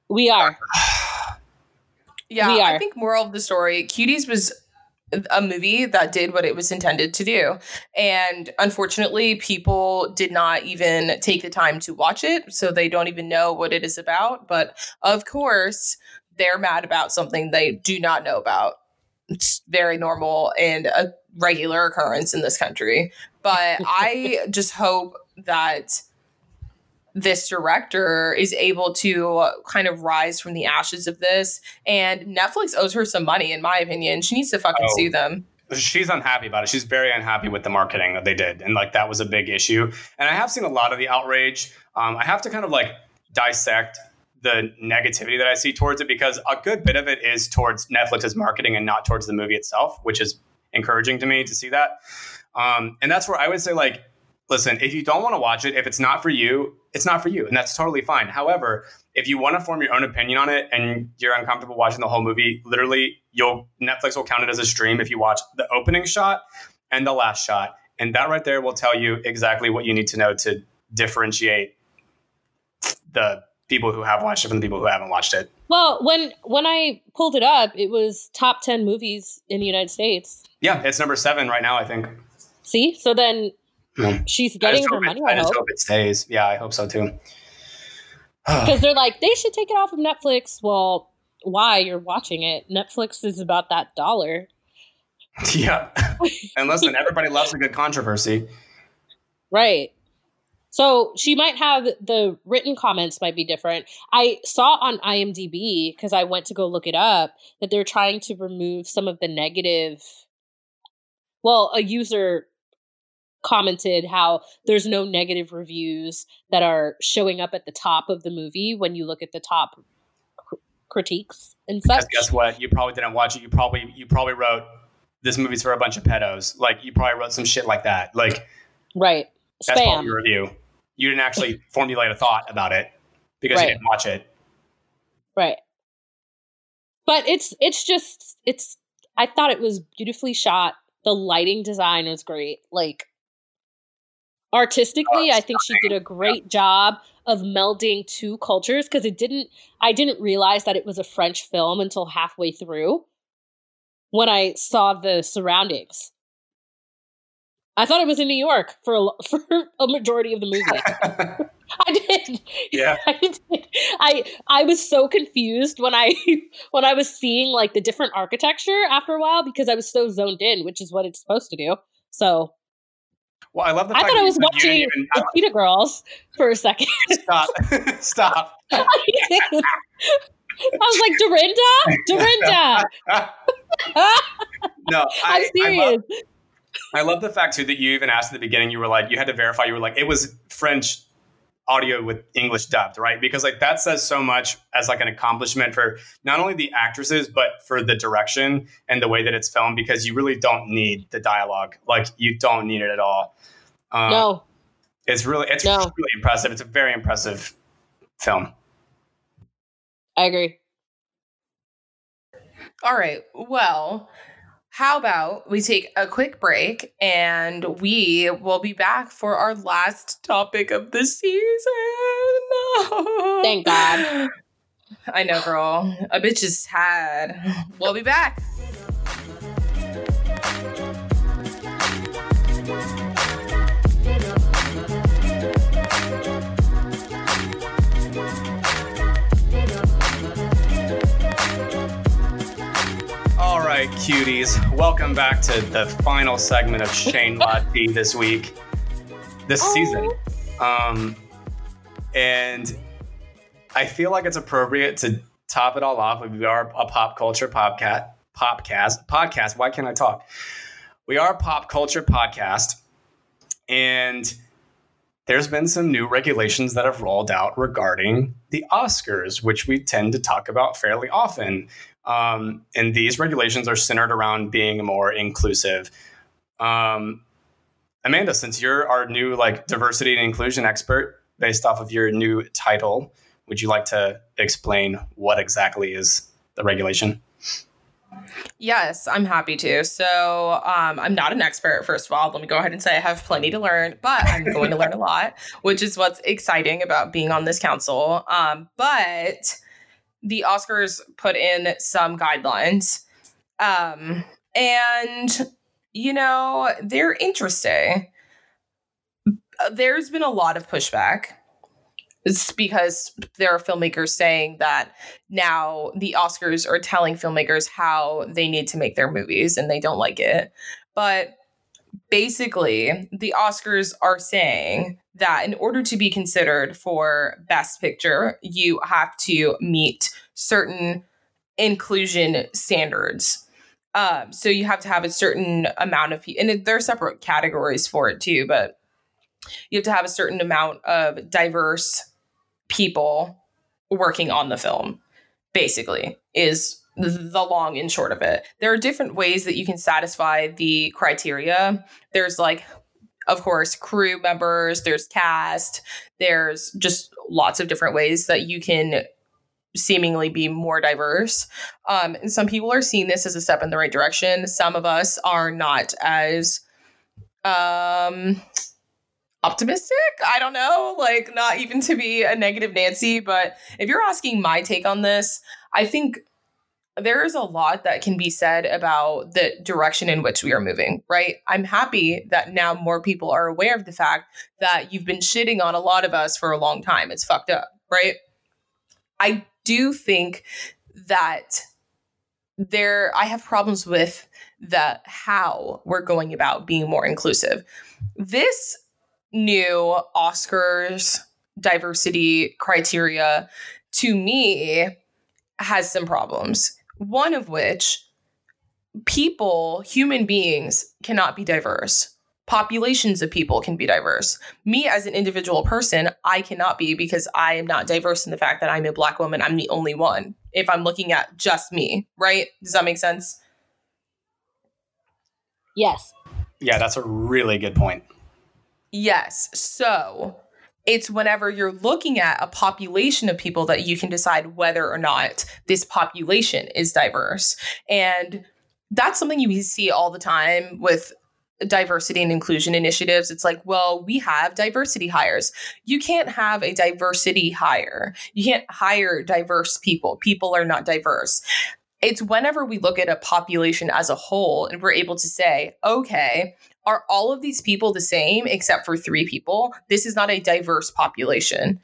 We are. Yeah, We are. I think moral of the story, Cuties was a movie that did what it was intended to do. And unfortunately, people did not even take the time to watch it, so they don't even know what it is about, but of course, they're mad about something they do not know about. It's very normal and a regular occurrence in this country. But I just hope that this director is able to kind of rise from the ashes of this. And Netflix owes her some money, in my opinion. She needs to fucking Oh. sue them. she's unhappy about it. She's very unhappy with the marketing that they did, and like that was a big issue. And I have seen a lot of the outrage. Um, I have to kind of like dissect the negativity that I see towards it because a good bit of it is towards Netflix's marketing and not towards the movie itself, which is encouraging to me to see that. Um, and that's where I would say like, listen, if you don't want to watch it, if it's not for you, it's not for you, and that's totally fine. However, if you want to form your own opinion on it and you're uncomfortable watching the whole movie, literally, you'll Netflix will count it as a stream if you watch the opening shot and the last shot, and that right there will tell you exactly what you need to know to differentiate the people who have watched it from the people who haven't watched it. Well, when when I pulled it up, it was top ten movies in the United States. Yeah, it's number seven right now. I think. See, so then Hmm. she's getting her hope it- money. I I just hope hope it stays. Yeah, I hope so too. because they're like they should take it off of Netflix. Well, why? You're watching it. Netflix is about that dollar, yeah, and listen, everybody loves a good controversy. right? So she might have the written comments might be different. I saw on IMDb because I went to go look it up that they're trying to remove some of the negative. Well, a user commented how there's no negative reviews that are showing up at the top of the movie when you look at the top cr- critiques and such. Because guess what? You probably didn't watch it. You probably you probably wrote this movie's for a bunch of pedos. Like you probably wrote some shit like that. Like Right. That's Spam. probably your review. You didn't actually formulate a thought about it because Right. you didn't watch it. Right. But it's it's just it's I thought it was beautifully shot. The lighting design was great. Like artistically, Oh, I think she did a great job of melding two cultures because it didn't I didn't realize that it was a French film until halfway through when I saw the surroundings. I thought it was in New York for a, for a majority of the movie. I did. yeah. I did. I I was so confused when I when I was seeing like the different architecture after a while because I was so zoned in, which is what it's supposed to do. So Well, I love the I thought I was watching even- the Cheetah Girls for a second. stop. stop. I was like, Dorinda, Dorinda. no, I'm I, I serious. love, I love the fact too that you even asked at the beginning. You were like, you had to verify. You were like, it was French audio with English dubbed, right? Because like that says so much as like an accomplishment for not only the actresses but for the direction and the way that it's filmed. Because you really don't need the dialogue. Like you don't need it at all. Um, no, it's really it's No. really impressive. It's a very impressive film. I agree. All right. Well, how about we take a quick break and we will be back for our last topic of the season. Thank God. I know, girl. A bitch is sad. We'll be back. Right, cuties. Welcome back to the final segment of Shane Latte this week, this Oh. season. Um, and I feel like it's appropriate to top it all off. We are a pop culture podcast. Popcast podcast. Why can't I talk? We are a pop culture podcast, and there's been some new regulations that have rolled out regarding the Oscars, which we tend to talk about fairly often. Um, and these regulations are centered around being more inclusive. Um, Amanda, since you're our new like diversity and inclusion expert based off of your new title, would you like to explain what exactly is the regulation? Yes, I'm happy to. So, um, I'm not an expert, first of all. Let me go ahead and say I have plenty to learn, but I'm going to learn a lot, which is what's exciting about being on this council. Um, but the Oscars put in some guidelines. Um, and, you know, they're interesting. There's been a lot of pushback. It's because there are filmmakers saying that now the Oscars are telling filmmakers how they need to make their movies and they don't like it. But basically, the Oscars are saying that in order to be considered for Best Picture, you have to meet certain inclusion standards. Um, so you have to have a certain amount of and there are separate categories for it too, but you have to have a certain amount of diverse people working on the film basically is the long and short of it. There are different ways that you can satisfy the criteria. There's like of course crew members there's cast there's just lots of different ways that you can seemingly be more diverse. Um, and some people are seeing this as a step in the right direction. Some of us are not as um optimistic. I don't know, like not even to be a negative Nancy, but if you're asking my take on this, I think there is a lot that can be said about the direction in which we are moving, right? I'm happy that now more people are aware of the fact that you've been shitting on a lot of us for a long time. It's fucked up, right? I do think that there I have problems with the how we're going about being more inclusive. This new Oscars diversity criteria to me has some problems. One of which people, human beings, cannot be diverse. Populations of people can be diverse. Me as an individual person, I cannot be because I am not diverse in the fact that I'm a black woman. I'm the only one. If I'm looking at just me, right? Does that make sense? Yes. Yeah, that's a really good point. Yes. So it's whenever you're looking at a population of people that you can decide whether or not this population is diverse. And that's something you see all the time with diversity and inclusion initiatives. It's like, well, we have diversity hires. You can't have a diversity hire. You can't hire diverse people. People are not diverse. It's whenever we look at a population as a whole and we're able to say, okay, are all of these people the same except for three people? This is not a diverse population.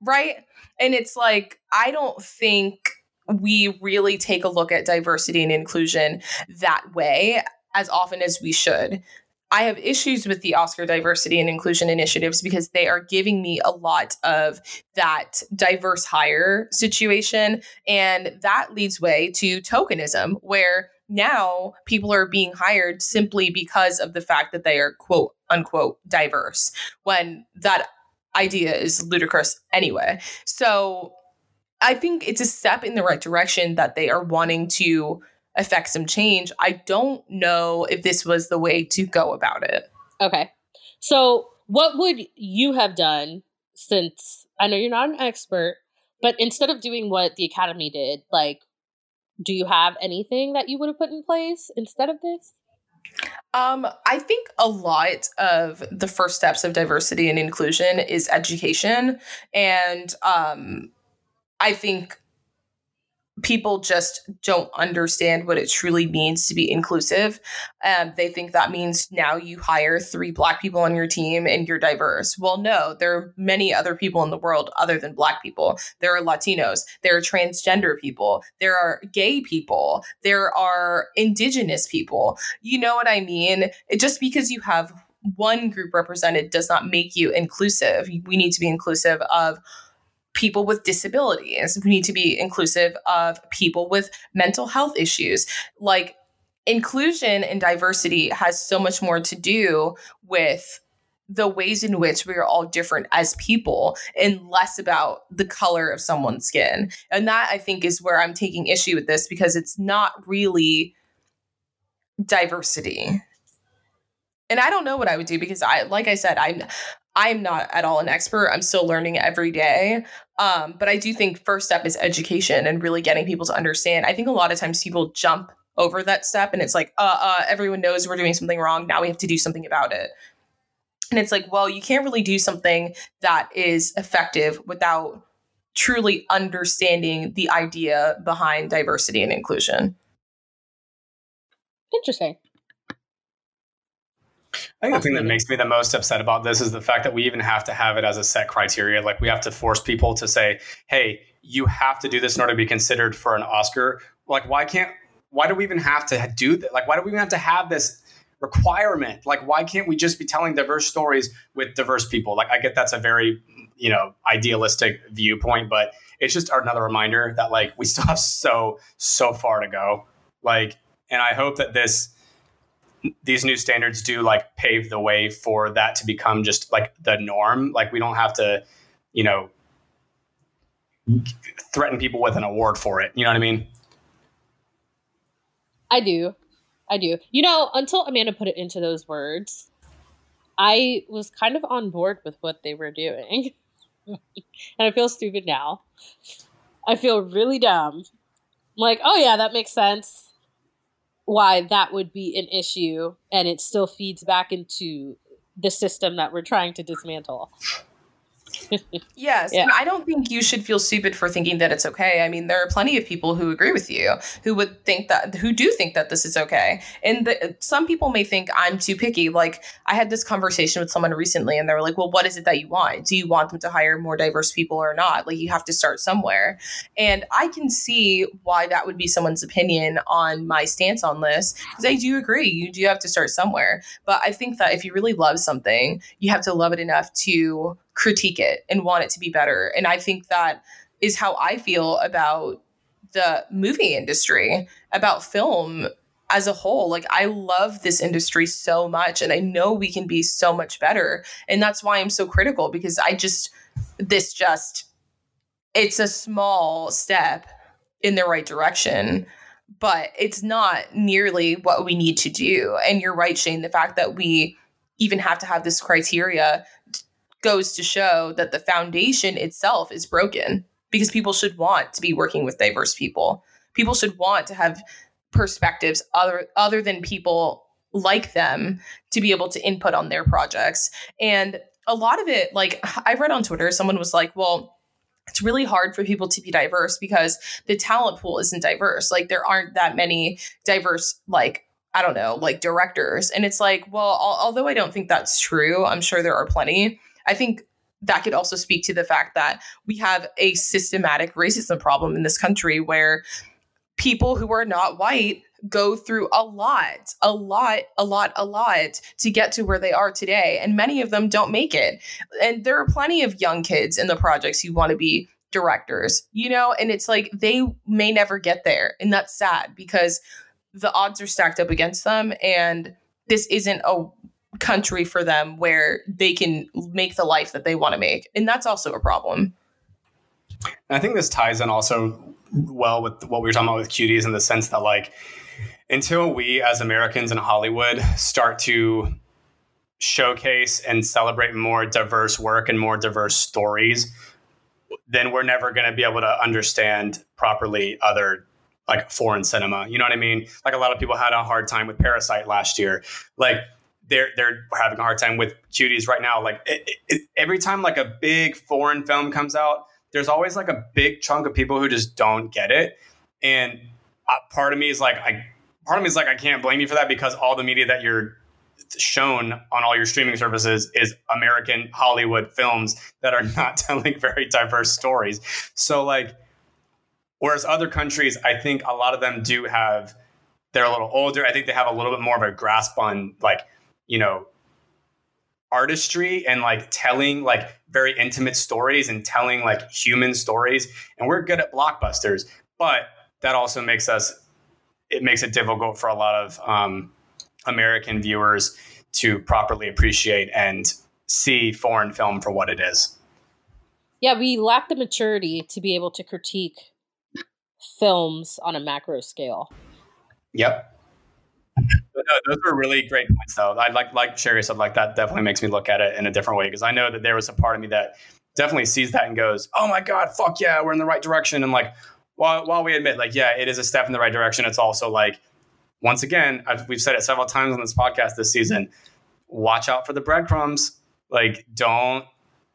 Right? And it's like, I don't think we really take a look at diversity and inclusion that way as often as we should. I have issues with the Oscar diversity and inclusion initiatives because they are giving me a lot of that diverse hire situation. And that leads way to tokenism, where now people are being hired simply because of the fact that they are quote unquote diverse, when that idea is ludicrous anyway. So I think it's a step in the right direction that they are wanting to affect some change. I don't know if this was the way to go about it. Okay. So, what would you have done since I know you're not an expert, but instead of doing what the Academy did, like, do you have anything that you would have put in place instead of this? Um, I think a lot of the first steps of diversity and inclusion is education. And um, I think people just don't understand what it truly means to be inclusive. Um, they think that means now you hire three black people on your team and you're diverse. Well, no, there are many other people in the world other than black people. There are Latinos, there are transgender people, there are gay people, there are indigenous people. You know what I mean? It, just because you have one group represented does not make you inclusive. We need to be inclusive of people with disabilities. We need to be inclusive of people with mental health issues. Like inclusion and diversity has so much more to do with the ways in which we are all different as people and less about the color of someone's skin. And that I think is where I'm taking issue with this because it's not really diversity. And I don't know what I would do because I like I said I'm I'm not at all an expert. I'm still learning every day. Um, but I do think first step is education and really getting people to understand. I think a lot of times people jump over that step and it's like, uh, uh, everyone knows we're doing something wrong. Now we have to do something about it. And it's like, well, you can't really do something that is effective without truly understanding the idea behind diversity and inclusion. Interesting. I think the thing that makes me the most upset about this is the fact that we even have to have it as a set criteria. Like we have to force people to say, "Hey, you have to do this in order to be considered for an Oscar." Like, why can't? Why do we even have to do that? Like, why do we even have to have this requirement? Like, why can't we just be telling diverse stories with diverse people? Like, I get that's a very you know idealistic viewpoint, but it's just another reminder that like we still have so so far to go. Like, and I hope that this these new standards do like pave the way for that to become just like the norm. Like we don't have to, you know, threaten people with an award for it. You know what I mean? I do. I do. You know, until Amanda put it into those words, I was kind of on board with what they were doing. and I feel stupid now. I feel really dumb. I'm like, oh yeah, that makes sense why that would be an issue and it still feeds back into the system that we're trying to dismantle. yes, yeah. I don't think you should feel stupid for thinking that it's okay. I mean, there are plenty of people who agree with you who would think that who do think that this is okay. And the, some people may think I'm too picky. Like I had this conversation with someone recently and they were like, "Well, what is it that you want? Do you want them to hire more diverse people or not? Like you have to start somewhere." And I can see why that would be someone's opinion on my stance on this because I do agree. You do have to start somewhere. But I think that if you really love something, you have to love it enough to critique it and want it to be better. And I think that is how I feel about the movie industry, about film as a whole. Like, I love this industry so much, and I know we can be so much better. And that's why I'm so critical because I just, this just, it's a small step in the right direction but it's not nearly what we need to do. And you're right, Shane, the fact that we even have to have this criteria goes to show that the foundation itself is broken because people should want to be working with diverse people. People should want to have perspectives other other than people like them to be able to input on their projects. And a lot of it like I read on Twitter someone was like, "Well, it's really hard for people to be diverse because the talent pool isn't diverse. Like there aren't that many diverse like I don't know, like directors. And it's like, well, al- although I don't think that's true, I'm sure there are plenty. I think that could also speak to the fact that we have a systematic racism problem in this country where people who are not white go through a lot, a lot, a lot, a lot to get to where they are today. And many of them don't make it. And there are plenty of young kids in the projects who want to be directors, you know, and it's like they may never get there. And that's sad because the odds are stacked up against them. And this isn't a country for them where they can make the life that they want to make. And that's also a problem. And I think this ties in also well with what we were talking about with cuties in the sense that like until we as Americans in Hollywood start to showcase and celebrate more diverse work and more diverse stories, then we're never going to be able to understand properly other like foreign cinema. You know what I mean? Like a lot of people had a hard time with Parasite last year. Like they're they're having a hard time with cuties right now. Like it, it, every time like a big foreign film comes out, there's always like a big chunk of people who just don't get it. And uh, part of me is like, I part of me is like, I can't blame you for that because all the media that you're shown on all your streaming services is American Hollywood films that are not telling very diverse stories. So like, whereas other countries, I think a lot of them do have. They're a little older. I think they have a little bit more of a grasp on like, you know, artistry and like telling like very intimate stories and telling like human stories. And we're good at blockbusters but that also makes us it makes it difficult for a lot of um, american viewers to properly appreciate and see foreign film for what it is. Yeah we lack the maturity to be able to critique films on a macro scale. Yep no, those were really great points, though. I like like Sherry said, like that definitely makes me look at it in a different way because I know that there was a part of me that definitely sees that and goes, "Oh my god, fuck yeah, we're in the right direction." And like, while while we admit, like, yeah, it is a step in the right direction, it's also like, once again, I've, we've said it several times on this podcast this season. Watch out for the breadcrumbs. Like, don't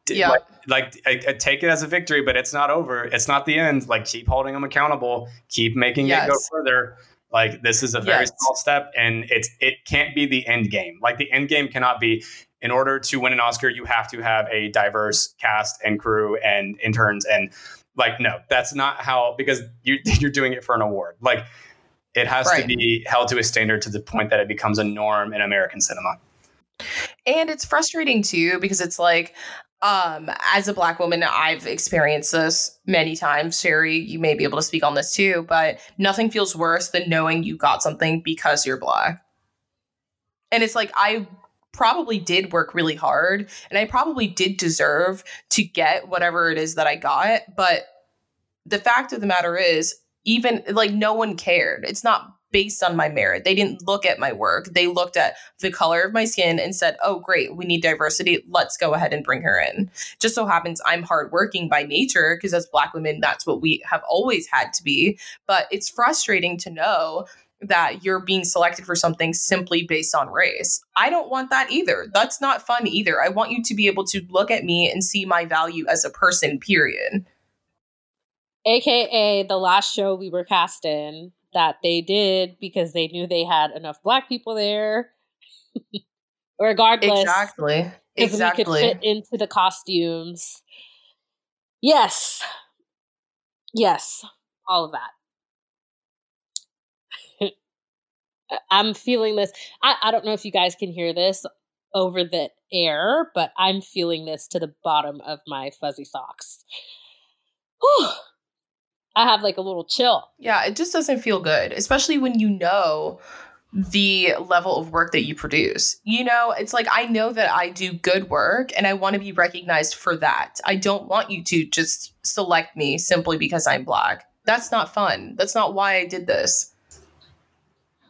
yeah. like, like I, I take it as a victory, but it's not over. It's not the end. Like, keep holding them accountable. Keep making yes. it go further. Like this is a very yes. small step, and it's it can't be the end game. Like the end game cannot be in order to win an Oscar, you have to have a diverse cast and crew and interns and like no, that's not how because you you're doing it for an award. Like it has right. to be held to a standard to the point that it becomes a norm in American cinema. And it's frustrating too because it's like um as a black woman i've experienced this many times sherry you may be able to speak on this too but nothing feels worse than knowing you got something because you're black. And it's like i probably did work really hard and i probably did deserve to get whatever it is that i got but the fact of the matter is even like no one cared. It's not based on my merit. They didn't look at my work. They looked at the color of my skin and said, "Oh, great, we need diversity. Let's go ahead and bring her in." Just so happens I'm hardworking by nature because as black women, that's what we have always had to be. But it's frustrating to know that you're being selected for something simply based on race. I don't want that either. That's not fun either. I want you to be able to look at me and see my value as a person, period. AKA the last show we were cast in that they did because they knew they had enough black people there. Regardless. Exactly. Exactly. we could fit into the costumes. Yes. Yes. All of that. I'm feeling this. I, I don't know if you guys can hear this over the air, but I'm feeling this to the bottom of my fuzzy socks. Whew. I have like a little chill. Yeah, it just doesn't feel good, especially when you know the level of work that you produce. You know, it's like I know that I do good work and I want to be recognized for that. I don't want you to just select me simply because I'm black. That's not fun. That's not why I did this.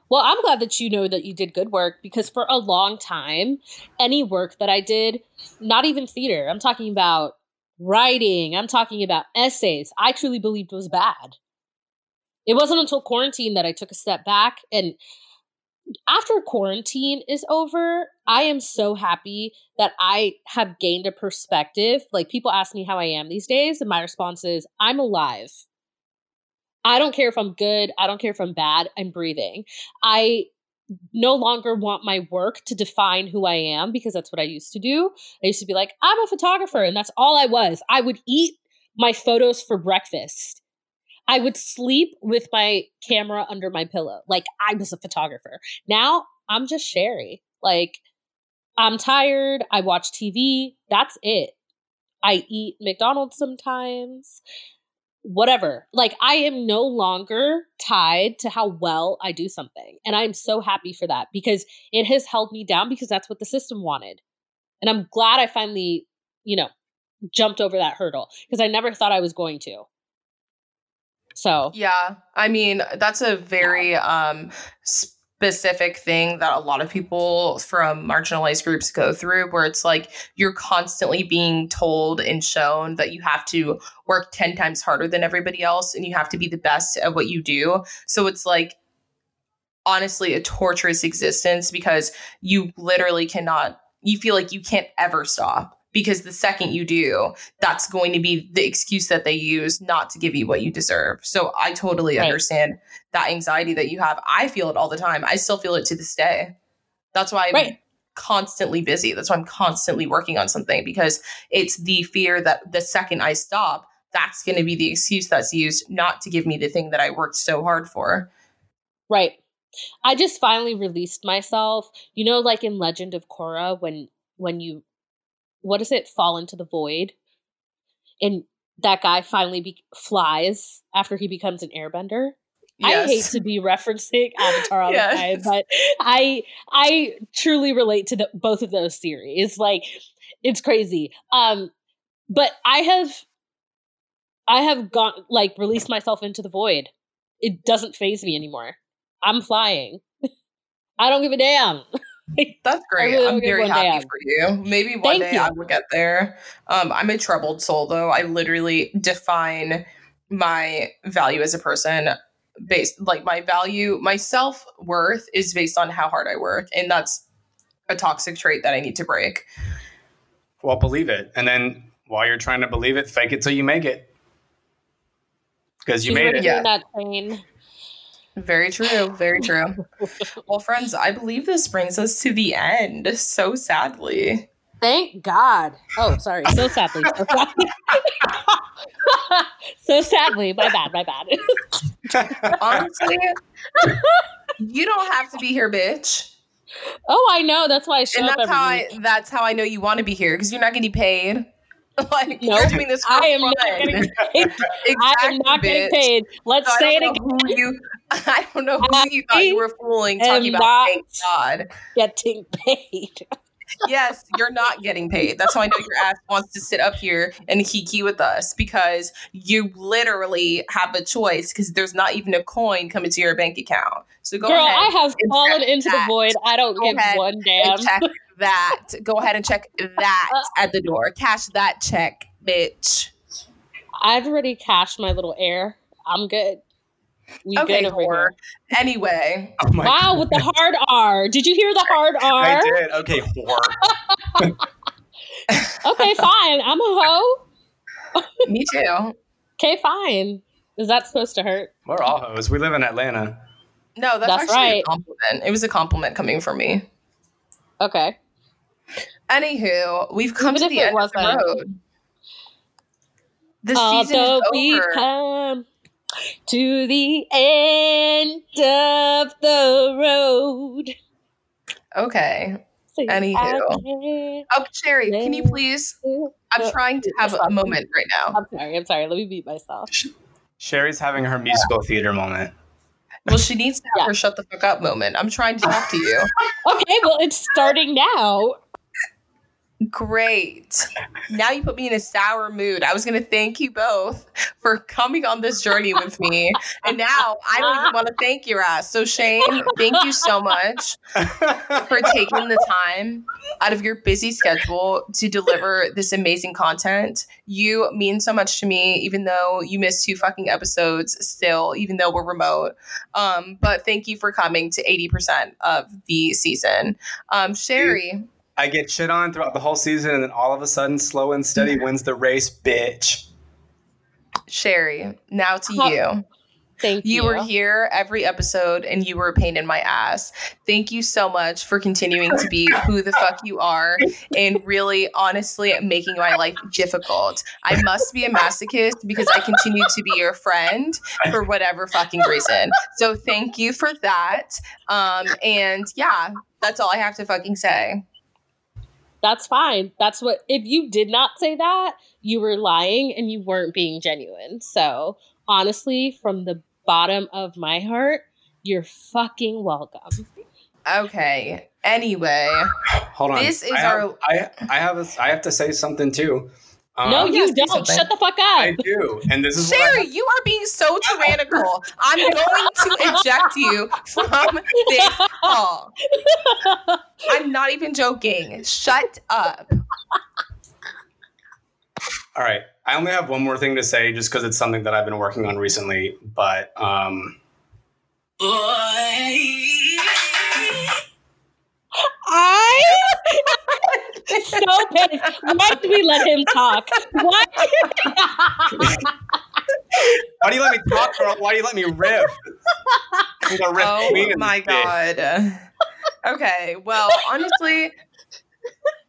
Well, I'm glad that you know that you did good work because for a long time, any work that I did, not even theater, I'm talking about writing, I'm talking about essays, I truly believed was bad. It wasn't until quarantine that I took a step back. And after quarantine is over, I am so happy that I have gained a perspective. Like people ask me how I am these days, and my response is, I'm alive. I don't care if I'm good. I don't care if I'm bad. I'm breathing. I no longer want my work to define who I am because that's what I used to do. I used to be like, I'm a photographer, and that's all I was. I would eat my photos for breakfast. I would sleep with my camera under my pillow. Like I was a photographer. Now I'm just Sherry. Like I'm tired. I watch TV. That's it. I eat McDonald's sometimes. Whatever. Like I am no longer tied to how well I do something. And I'm so happy for that because it has held me down because that's what the system wanted. And I'm glad I finally, you know, jumped over that hurdle because I never thought I was going to. So, Yeah, I mean, that's a very um specific thing that a lot of people from marginalized groups go through where it's like you're constantly being told and shown that you have to work 10 times harder than everybody else and you have to be the best at what you do. So it's like honestly a torturous existence because you literally cannot you feel like you can't ever stop because the second you do, that's going to be the excuse that they use not to give you what you deserve. So I totally Right. understand that anxiety that you have. I feel it all the time. I still feel it to this day. That's why I'm Right. constantly busy. That's why I'm constantly working on something because it's the fear that the second I stop, that's going to be the excuse that's used not to give me the thing that I worked so hard for. right. I just finally released myself. You know, like in Legend of Korra, when when you what is it, fall into the void, and that guy finally be- flies after he becomes an airbender. I hate to be referencing Avatar all Yes. the time, but I I truly relate to the, both of those series. Like it's crazy. Um, but I have I have gone like released myself into the void. It doesn't phase me anymore. I'm flying. I don't give a damn. That's great. really I'm very one day happy for you. Maybe one Thank day you. I will get there. Um, I'm a troubled soul, though. I literally define my value as a person based, like my value, my self worth is based on how hard I work, and that's a toxic trait that I need to break. Well, believe it. And then while you're trying to believe it, fake it till you make it. Because you She's made it. Yeah. that train. Very true. Very true. well, friends, I believe this brings us to the end. So sadly. Thank God. Oh, sorry. So sadly. So sadly. so sadly. My bad. My bad. Honestly, you don't have to be here, bitch. Oh, I know. That's why I show and up that's every how week. I that's how I know you want to be here because you're not getting paid. like you're doing this for I am not getting paid. exactly, I am not getting paid. Let's So say it again. you. I don't know who I you thought you were fooling, talking about. Thank God. Getting paid. Yes, you're not getting paid. That's why I know your ass wants to sit up here and hiki with us because you literally have a choice because there's not even a coin coming to your bank account. So go Girl, ahead. I have fallen into the void. I don't Go give one damn. Check that. Go ahead and check that at the door. Cash that check, bitch. I've already cashed my little air. I'm good. We Okay, good over whore. here. Anyway, Oh my Wow, God. with the hard R. Did you hear the hard I R? did. Okay, whore. Okay, fine. I'm a hoe. me too. Okay, fine. Is that supposed to hurt? We're all hoes. We live in Atlanta. No, that's, That's actually right. a compliment. It was a compliment coming from me. Okay. Anywho, we've come Even to if the it end of the road. The season Although is we over. come to the end of the road. Okay. Say Anywho. I Oh, Sherry, can you please? I'm Uh, trying to have a moment right now. I'm sorry. I'm sorry. Let me beat myself. Sherry's having her musical theater moment. Well, she needs to have Yeah. her shut the fuck up moment. I'm trying to talk to you. Okay, well, it's starting now. Great. Now you put me in a sour mood. I was going to thank you both for coming on this journey with me. And now I don't even want to thank your ass. So, Shane, thank you so much for taking the time out of your busy schedule to deliver this amazing content. You mean so much to me, even though you missed two fucking episodes still, even though we're remote. Um, but thank you for coming to 80% of the season. Um, Sherry. I get shit on throughout the whole season, and then all of a sudden, slow and steady wins the race, bitch. Sherry, now to Huh. you. Thank you. You were here every episode and you were a pain in my ass. Thank you so much for continuing to be who the fuck you are and really honestly making my life difficult. I must be a masochist because I continue to be your friend for whatever fucking reason. So thank you for that. Um, and yeah, that's all I have to fucking say. That's fine. That's what, if you did not say that, you were lying and you weren't being genuine. So honestly, from the bottom of my heart, you're fucking welcome. Okay. Anyway, Hold on. This is I have, our- I, I have a, I have to say something too. Um, no, you yes, do don't. something. Shut the fuck up. I do, and this is what Sherry, you are being so tyrannical. I'm going to eject you from this call. I'm not even joking. Shut up. All right. I only have one more thing to say just because it's something that I've been working on recently. But um, I so pissed. Why did we let him talk? Why? why do you let me talk, bro? Why do you let me riff? I'm gonna riff Oh clean my this bitch. god. Okay, well, honestly,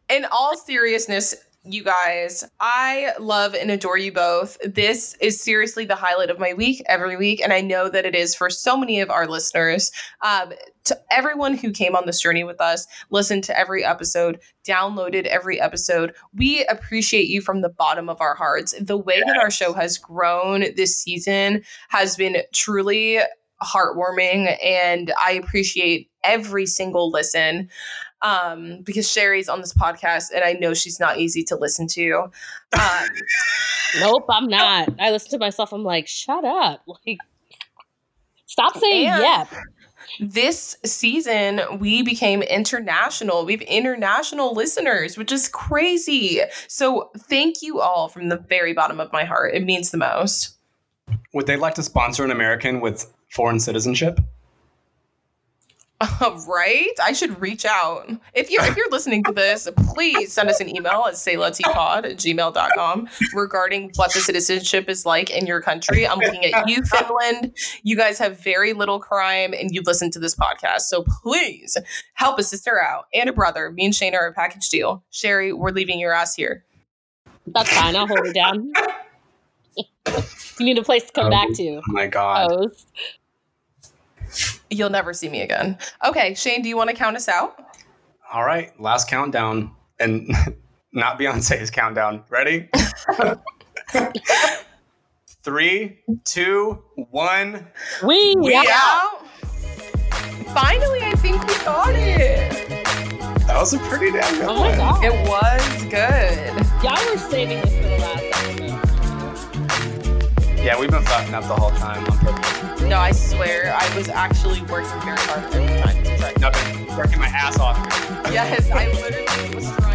in all seriousness, you guys, I love and adore you both. This is seriously the highlight of my week every week, and I know that it is for so many of our listeners. Um, to everyone who came on this journey with us, listened to every episode, downloaded every episode, we appreciate you from the bottom of our hearts. The way that our show has grown this season has been truly heartwarming and I appreciate every single listen um because Sherry's on this podcast and I know she's not easy to listen to. Um nope, I'm not. I listen to myself. I'm like, shut up. Like, stop saying And- yep. this season we became international. We have international listeners, which is crazy. So thank you all from the very bottom of my heart. It means the most. Would they like to sponsor an American with foreign citizenship? right? I should reach out. If you're if you're listening to this, please send us an email at saylettypod at gmail.com regarding what the citizenship is like in your country. I'm looking at you, Finland. You guys have very little crime and you listen to this podcast. So please help a sister out and a brother. Me and Shane are a package deal. Sherry, we're leaving your ass here. That's fine. I'll hold it down. you need a place to come Oh. back to. Oh my god. Oh, You'll never see me again. Okay, Shane, do you want to count us out? All right, last countdown, and not Beyonce's countdown. Ready? Three, two, one. we, We yeah. out. Finally, I think we got it. That was a pretty damn good Oh my one. god. It was good. Y'all were saving this for the last episode. Yeah, we've been fucking up the whole time on purpose. No, I swear, I was actually working very hard every time. Nothing. Working my ass off. Yes, I literally was.